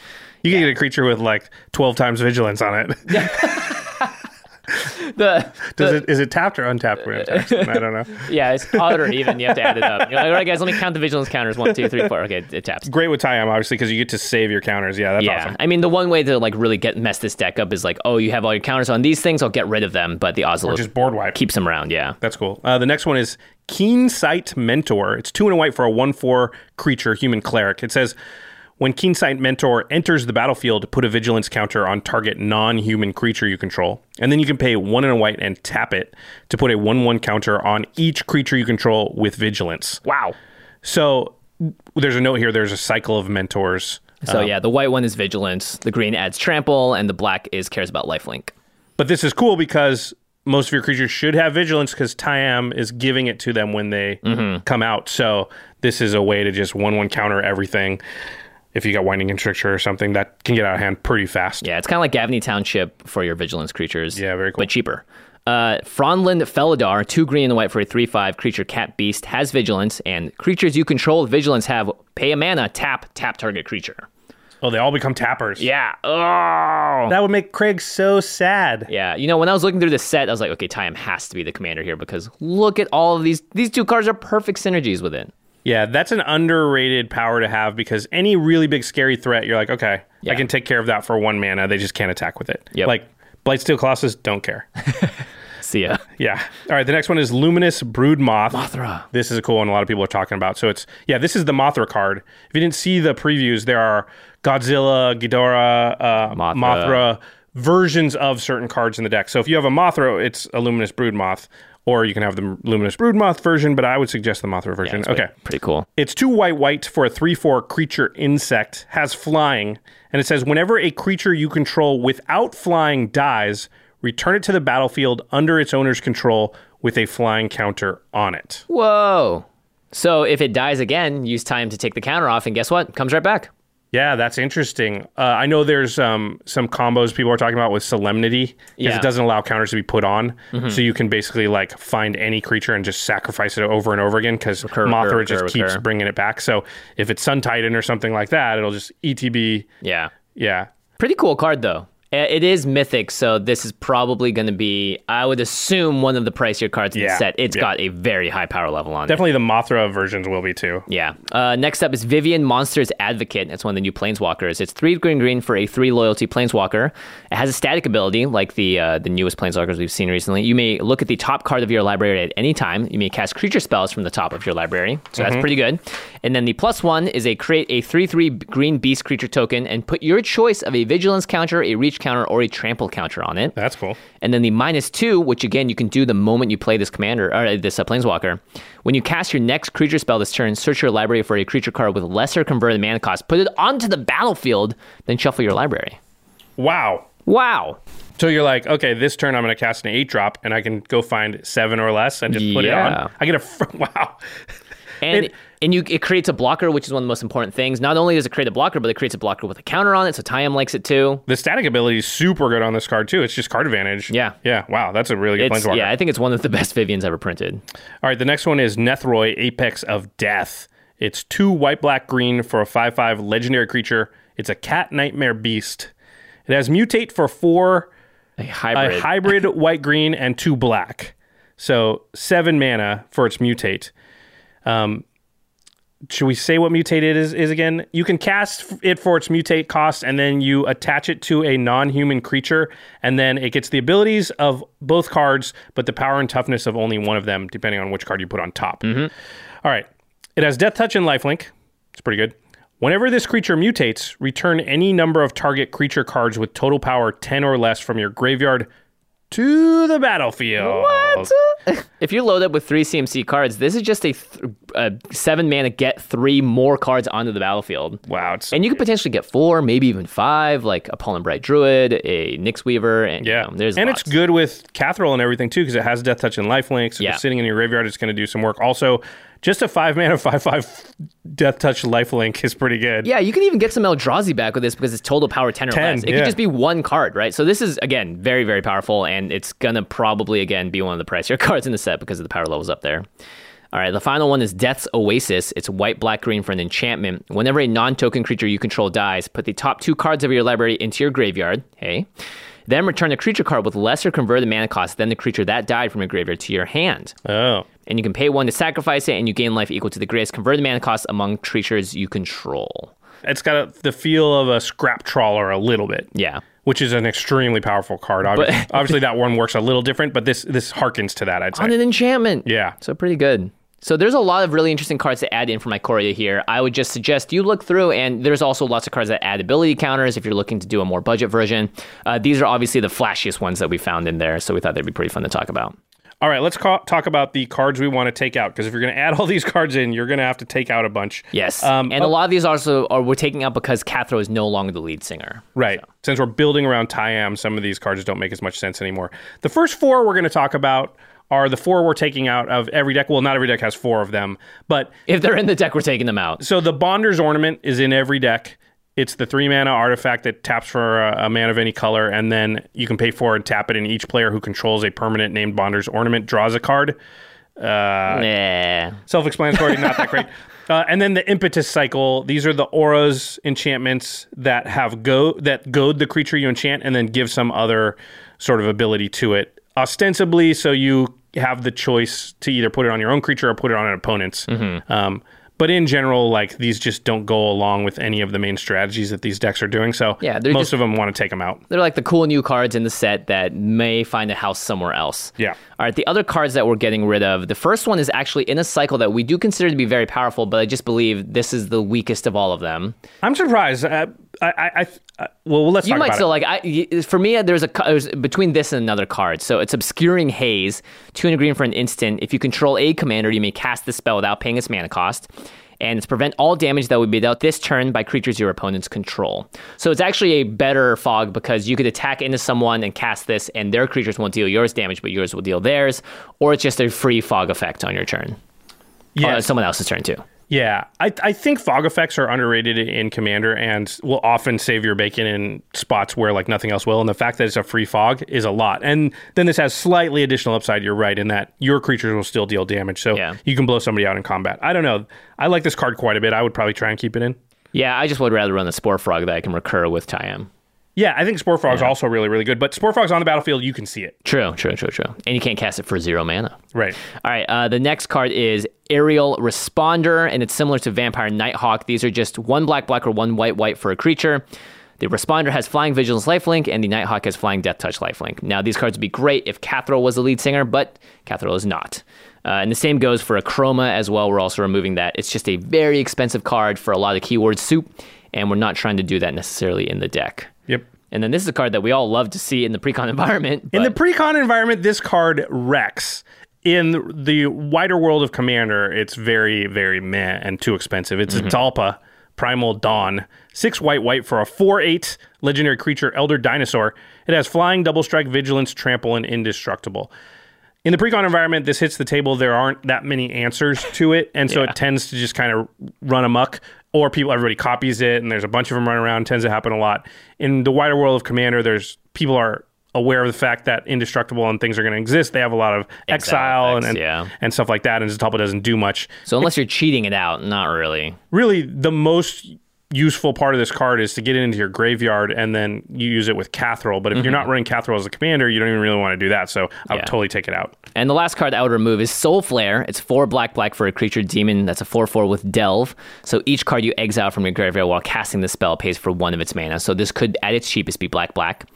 You can get a creature with like twelve times vigilance on it. *laughs* *laughs* The, Does the- it is it tapped or untapped? when it attacks? I don't know. *laughs* yeah, it's odd or even. You have to add it up. You're like, all right, guys, let me count the vigilance counters. One, two, three, four. Okay, it taps. Great with Tayam, obviously, because you get to save your counters. Yeah, that's Yeah, awesome. I mean, the one way to like really get mess this deck up is like, oh, you have all your counters on these things. I'll get rid of them, but the Or just board wipe. keeps them around. Yeah. That's cool. Uh, the next one is Keensight Mentor. It's two and a white for a one-four creature, human cleric. It says when Keensight Mentor enters the battlefield, put a vigilance counter on target non-human creature you control, and then you can pay one in a white and tap it to put a one-one counter on each creature you control with vigilance. Wow. So there's a note here. There's a cycle of mentors. So um, yeah, the white one is vigilance, the green adds trample, and the black is cares about lifelink. But this is cool because most of your creatures should have vigilance because Tayam is giving it to them when they mm-hmm. come out. So this is a way to just one one counter everything. If you got Winding Constrictor or something, that can get out of hand pretty fast. Yeah, it's kind of like Gavony Township for your vigilance creatures. Yeah, very cool. But cheaper. Uh, Frondland Felidar, two green and white for a 3 5 creature cat beast, has vigilance, and creatures you control with vigilance have pay a mana, tap, tap target creature. Oh, they all become tappers. Yeah. Oh. That would make Craig so sad. Yeah. You know, when I was looking through the set, I was like, okay, Tayam has to be the commander here because look at all of these. These two cards are perfect synergies with it. Yeah, that's an underrated power to have because any really big scary threat, you're like, okay, Yeah. I can take care of that for one mana. They just can't attack with it. Yep. Like Blightsteel Colossus, don't care. *laughs* See ya. Yeah. All right. The next one is Luminous Broodmoth. Mothra. This is a cool one. A lot of people are talking about. So it's yeah. This is the Mothra card. If you didn't see the previews, there are Godzilla, Ghidorah, uh, Mothra. Mothra. versions of certain cards in the deck. So if you have a Mothra, it's a Luminous Broodmoth, or you can have the Luminous Broodmoth version. But I would suggest the Mothra version. It's okay. pretty- Pretty cool. It's two white white for a 3 4 creature insect, has flying, and it says whenever a creature you control without flying dies, return it to the battlefield under its owner's control with a flying counter on it. Whoa. So if it dies again, use Tayam to take the counter off, and guess what? Comes right back. Yeah, that's interesting. Uh, I know there's um, some combos people are talking about with Solemnity because Yeah. Mm-hmm. it doesn't allow counters to be put on. So you can basically like find any creature and just sacrifice it over and over again because Mothra recur, just recur, keeps recur. bringing it back. So if it's Sun Titan or something like that, it'll just ETB. Yeah. Yeah. Pretty cool card though. Uh, It is mythic, so this is probably going to be, I would assume, one of the pricier cards in the set. It's yeah. got a very high power level on it. Definitely the Mothra versions will be too. Yeah. Uh, next up is Vivien Monsters Advocate. That's one of the new Planeswalkers. It's three green green for a three loyalty Planeswalker. It has a static ability like the uh, the newest Planeswalkers we've seen recently. You may look at the top card of your library at any time. You may cast creature spells from the top of your library. So that's pretty good. And then the plus one is a create a three three green beast creature token and put your choice of a vigilance counter, a reach counter, or a trample counter on it. That's cool. And then the minus two, which again you can do the moment you play this commander or uh, this uh, planeswalker. When you cast your next creature spell this turn, search your library for a creature card with lesser converted mana cost. Put it onto the battlefield, then shuffle your library. Wow. Wow. So you're like, okay, this turn I'm going to cast an eight drop, and I can go find seven or less and just put it on. I get a *laughs* wow. And It- And you, it creates a blocker, which is one of the most important things. Not only does it create a blocker, but it creates a blocker with a counter on it. So Tayam likes it too. The static ability is super good on this card too. It's just card advantage. Yeah. Yeah. Wow. That's a really good It's, planeswalker. yeah, I think it's one of the *laughs* best Viviens ever printed. All right, the next one is Nethroi, Apex of Death. It's two white, black, green for a 5 5 legendary creature. It's a cat nightmare beast. It has mutate for four, A hybrid. a hybrid *laughs* white, green, and two black. So seven mana for its mutate. Um, should we say what mutate it is, is again? You can cast it for its mutate cost, and then you attach it to a non-human creature, and then it gets the abilities of both cards, but the power and toughness of only one of them, depending on which card you put on top. Mm-hmm. All right. It has Death Touch and Lifelink. It's pretty good. Whenever this creature mutates, return any number of target creature cards with total power 10 or less from your graveyard to the battlefield. What? *laughs* if you load up with three CMC cards, this is just a, th- a seven mana get three more cards onto the battlefield. Wow. It's, And you could potentially get four, maybe even five, like a Pollen Bright Druid, a Nyx Weaver, and you yeah. know, there's and lots. it's good with Kathril and everything too because it has Death Touch and Lifelink. So if Yeah. it's sitting in your graveyard, it's going to do some work. Also, just a five mana, 5 5 Death Touch Lifelink is pretty good. Yeah, you can even get some Eldrazi back with this because it's total power 10 or 10, less. It yeah. could just be one card, right? So this is, again, very, very powerful, and it's going to probably, again, be one of the pricier *laughs* cards in the set because of the power levels up there. All right, the final one is Death's Oasis. It's white, black, green for an enchantment. Whenever a non token creature you control dies, put the top two cards of your library into your graveyard. Hey. Then return a creature card with lesser converted mana cost than the creature that died from your graveyard to your hand. Oh. And you can pay one to sacrifice it, and you gain life equal to the greatest converted mana cost among creatures you control. It's got a, the feel of a scrap trawler a little bit. Yeah. which is an extremely powerful card. Obviously, *laughs* obviously that one works a little different, but this this harkens to that. I'd say. on an enchantment. Yeah. So pretty good. So there's a lot of really interesting cards to add in for my Ikoria here. I would just suggest you look through, and there's also lots of cards that add ability counters if you're looking to do a more budget version. Uh, these are obviously the flashiest ones that we found in there, so we thought they'd be pretty fun to talk about. All right, let's ca- talk about the cards we want to take out because if you're going to add all these cards in, you're going to have to take out a bunch. Yes, Um, and a lot of these also are we're taking out because Kathril is no longer the lead singer. Right. Since we're building around Tayam, some of these cards don't make as much sense anymore. The first four we're going to talk about are the four we're taking out of every deck. Well, not every deck has four of them, but If they're in the deck, we're taking them out. so the Bonder's Ornament is in every deck. It's the three mana artifact that taps for a, a mana of any color, and then you can pay for and tap it, and each player who controls a permanent named Bonder's Ornament draws a card. Nah. Self-explanatory, not that great. *laughs* Uh, and then the impetus cycle. These are the auras enchantments that have go that goad the creature you enchant, and then give some other sort of ability to it. Ostensibly, so you have the choice to either put it on your own creature or put it on an opponent's. Mm-hmm. Um, but in general, like these just don't go along with any of the main strategies that these decks are doing. So Yeah, most just- of them want to take them out. They're like the cool new cards in the set that may find a house somewhere else. Yeah. All right, the other cards that we're getting rid of. The first one is actually in a cycle that we do consider to be very powerful, but I just believe this is the weakest of all of them. I'm surprised. Uh, I, I, I, uh, well, let's You talk might about still it. like. I, for me, there's a there's between this and another card. So it's obscuring haze, two and a green for an instant. If you control a commander, you may cast the spell without paying its mana cost. And it's prevent all damage that would be dealt this turn by creatures your opponents control. So it's actually a better fog because you could attack into someone and cast this, and their creatures won't deal yours damage, but yours will deal theirs. Or it's just a free fog effect on your turn. Yeah. Uh, someone else's turn too. Yeah, I, I think fog effects are underrated in Commander and will often save your bacon in spots where like nothing else will. And the fact that it's a free fog is a lot. And then this has slightly additional upside. You're right in that your creatures will still deal damage, so Yeah. you can blow somebody out in combat. I don't know. I like this card quite a bit. I would probably try and keep it in. Yeah, I just would rather run the Spore Frog that I can recur with Tayam. Yeah, I think Spore Frog's also really really good. But Spore Frog's on the battlefield, you can see it. True, true, true, true. And you can't cast it for zero mana. Right. All right, uh, the next card is Aerial Responder, and it's similar to Vampire Nighthawk. These are just one black, black, or one white, white for a creature. The Responder has Flying Vigilance Lifelink, and the Nighthawk has Flying Death Touch Lifelink. Now, these cards would be great if Kathril was the lead singer, but Kathril is not. Uh, and the same goes for a Akroma as well. We're also removing that. It's just a very expensive card for a lot of keyword soup, and we're not trying to do that necessarily in the deck. And then this is a card that we all love to see in the precon *laughs* environment. In the but- pre-con environment, this card wrecks. In the wider world of Commander, it's very, very meh and too expensive. It's a mm-hmm. Dalpa, Primal Dawn. Six white, white for a 4 8 legendary creature, Elder Dinosaur. It has flying, double strike, vigilance, trample, and indestructible. in the precon environment, this hits the table. There aren't that many answers to it, and so Yeah. it tends to just kind of run amok. Or people, everybody copies it, and there's a bunch of them running around. Tends to happen a lot in the wider world of Commander. There's people are aware of the fact that indestructible and things are going to exist. They have a lot of exile, and effects, and, yeah. and stuff like that. And Zetalpa doesn't do much. So unless you're cheating it out, not really. Really, the most useful part of this card is to get it into your graveyard and then you use it with Kathril. But if you're not running Kathril as a commander, you don't even really want to do that. So I would Mm-hmm. Yeah. totally take it out. And the last card I would remove is Soulflayer. It's four black black for a creature demon. That's a four four with Delve. So each card you exile from your graveyard while casting the spell pays for one of its mana. So this could, at its cheapest, be black black.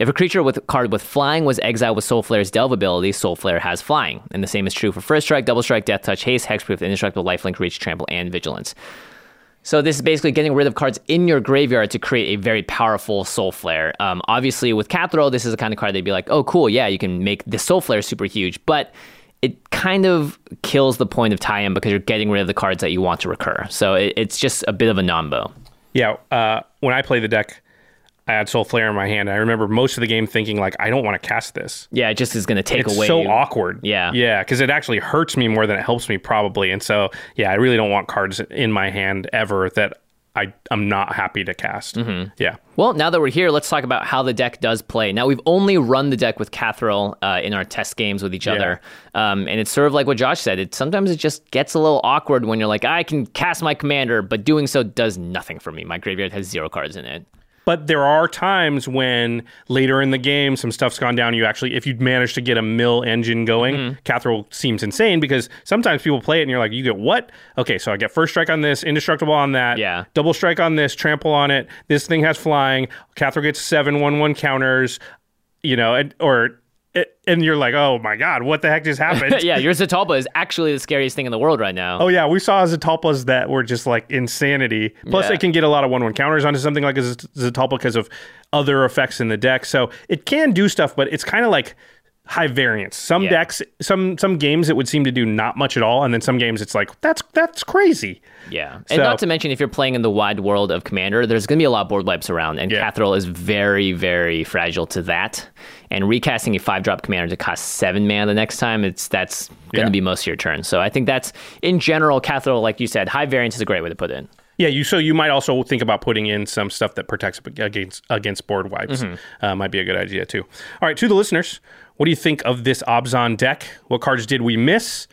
If a creature with card with flying was exiled with Soulflayer's Delve ability, Soulflayer has flying. And the same is true for First Strike, Double Strike, Death Touch, Haste, Hexproof, Indestructible, Lifelink, Reach, Trample, and Vigilance. So this is basically getting rid of cards in your graveyard to create a very powerful Soulflayer. Um, obviously, with Kathril, this is the kind of card they'd be like, "Oh, cool, yeah, you can make the Soulflayer super huge," but it kind of kills the point of Tayam because you're getting rid of the cards that you want to recur. So it, it's just a bit of a nombo. Yeah, uh, when I play the deck, I had Soulflayer in my hand. I remember most of the game thinking like, I don't want to cast this. Yeah, it just is going to take It's away. so awkward. Yeah. yeah, because it actually hurts me more than it helps me probably. And so, yeah, I really don't want cards in my hand ever that I I'm not happy to cast. Mm-hmm. Yeah. Well, now that we're here, let's talk about how the deck does play. Now, we've only run the deck with Kathril uh, in our test games with each other. Um, and it's sort of like what Josh said. It Sometimes it just gets a little awkward when you're like, I can cast my commander, but doing so does nothing for me. My graveyard has zero cards in it. But there are times when later in the game some stuff's gone down. You actually, if you'd manage to get a mill engine going, Mm-hmm. Kathril seems insane because sometimes people play it and you're like, you get what? Okay, so I get first strike on this, indestructible on that, Yeah. double strike on this, trample on it. This thing has flying. Kathril gets seven one one counters, you know, and, and you're like, oh my god, what the heck just happened? *laughs* yeah, your Zetalpa is actually the scariest thing in the world right now. Oh yeah, we saw Zetalpas that were just like insanity. Plus, Yeah. it can get a lot of one-one counters onto something like a Z- Zetalpa because of other effects in the deck. So it can do stuff, but it's kind of like high variance. Some Yeah. decks, some some games, it would seem to do not much at all, and then some games, it's like that's that's crazy. Yeah. And not to mention, if you're playing in the wide world of Commander, there's going to be a lot of board wipes around, and Yeah. Is very, very fragile to that. And recasting a five drop Commander to cost seven mana the next time, it's that's going to Yeah. be most of your turn. So I think that's, in general, Kathril, like you said, high variance is a great way to put it. Yeah, you so you might also think about putting in some stuff that protects against against board wipes. Uh, might be a good idea too. All right, to the listeners, what do you think of this Abzan deck? What cards did we miss?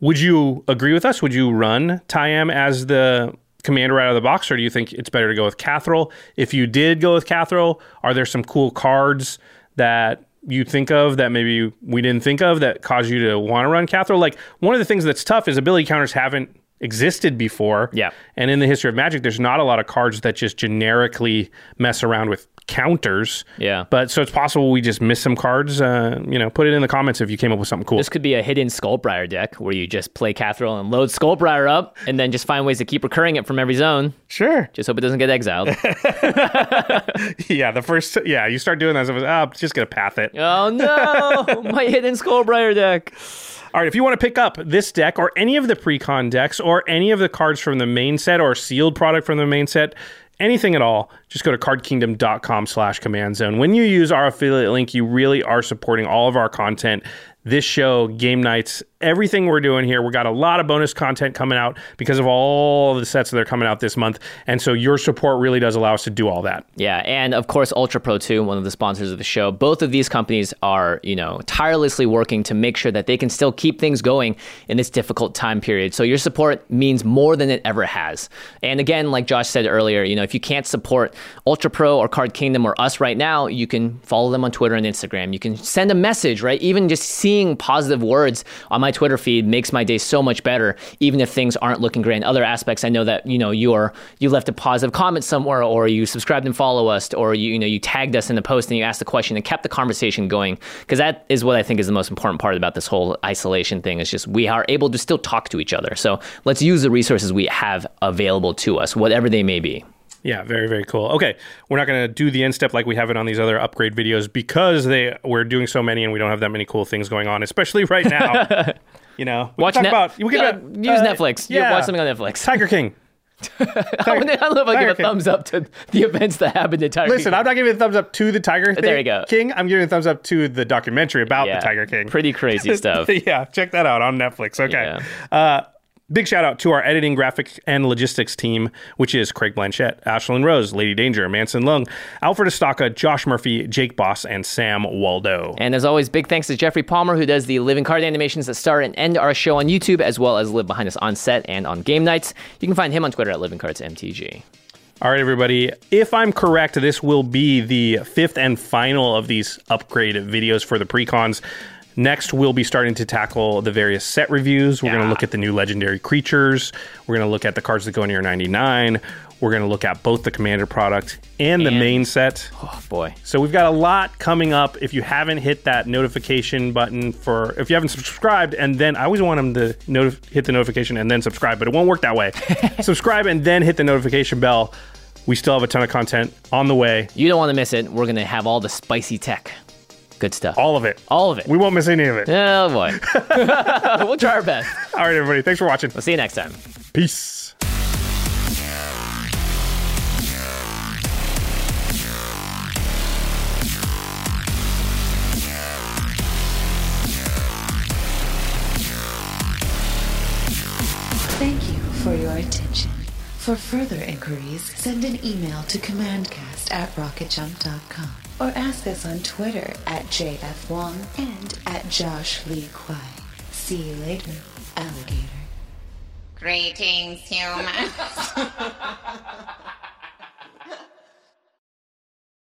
Would you agree with us? Would you run Tayam as the commander out of the box, or do you think it's better to go with Kathril? If you did go with Kathril, are there some cool cards that you think of that maybe we didn't think of that cause you to want to run Kathril? Like one of the things that's tough is ability counters haven't existed before. Yeah. And in the history of Magic, there's not a lot of cards that just generically mess around with counters. Yeah. But so it's possible we just missed some cards. Uh, you know, put it in the comments if you came up with something cool. This could be a hidden Skullbriar deck where you just play Kathril and load Skullbriar up, and then just find ways to keep recurring it from every zone. sure. Just hope it doesn't get exiled. *laughs* *laughs* Yeah. The first, yeah, you start doing that. So oh, just gonna path it. oh no, *laughs* my hidden Skullbriar deck. All right, if you want to pick up this deck or any of the pre-con decks or any of the cards from the main set or sealed product from the main set, anything at all, just go to cardkingdom.com slash command zone. When you use our affiliate link, you really are supporting all of our content. This show, game nights, everything we're doing here. We got a lot of bonus content coming out because of all the sets that are coming out this month. And so your support really does allow us to do all that. Yeah, and of course Ultra Pro 2, one of the sponsors of the show. Both of these companies are, you know, tirelessly working to make sure that they can still keep things going in this difficult time period. So your support means more than it ever has. And again, like Josh said earlier, you know, if you can't support Ultra Pro or Card Kingdom or us right now, you can follow them on Twitter and Instagram. You can send a message, right? Even just seeing positive words on my Twitter feed makes my day so much better, even if things aren't looking great. In other aspects, I know that, you know, you are you left a positive comment somewhere or you subscribed and follow us or you, you know, you tagged us in the post and you asked the question and kept the conversation going. Because that is what I think is the most important part about this whole isolation thing. Is just we are able to still talk to each other. So let's use the resources we have available to us, whatever they may be. Yeah, very very cool. Okay, we're not going to do the end step like we have it on these other upgrade videos because they we're doing so many and we don't have that many cool things going on, especially right now. *laughs* you know, Watch Net- about we can uh, use uh, Netflix. Yeah, watch something on Netflix. *laughs* Tiger King. I don't know if I Tiger give a King. thumbs up to the events that happened in Tiger Listen, King. I'm not giving a thumbs up to the Tiger There you go. King. I'm giving a thumbs up to the documentary about yeah, the Tiger King. Pretty crazy *laughs* stuff. yeah, check that out on Netflix. Okay. Yeah. Uh, big shout out to our editing, graphic, and logistics team, which is Craig Blanchett, Ashlyn Rose, Lady Danger, Manson Lung, Alfred Estaca, Josh Murphy, Jake Boss, and Sam Waldo. And as always, big thanks to Jeffrey Palmer, who does the living card animations that start and end our show on YouTube, as well as live behind us on set and on game nights. You can find him on Twitter at livingcardsmtg. All right, everybody. If I'm correct, this will be the fifth and final of these upgrade videos for the precons. Next, we'll be starting to tackle the various set reviews. We're going to look at the new legendary creatures. We're going to look at the cards that go in your 99. We're going to look at both the commander product and the main set. Oh boy. So we've got a lot coming up. If you haven't hit that notification button for, if you haven't subscribed, and then I always want them to notif- hit the notification and then subscribe, but it won't work that way. *laughs* subscribe and then hit the notification bell. We still have a ton of content on the way. You don't want to miss it. We're going to have all the spicy tech. Good stuff. All of it. All of it. We won't miss any of it. Oh boy. *laughs* *laughs* we'll try our best. All right, everybody. Thanks for watching. We'll see you next time. Peace. Thank you for your attention. For further inquiries, send an email to commandcast at rocketjump.com or ask us on Twitter at JF Wong and at Josh Lee Kwai. See you later, alligator. Greetings, humans. *laughs*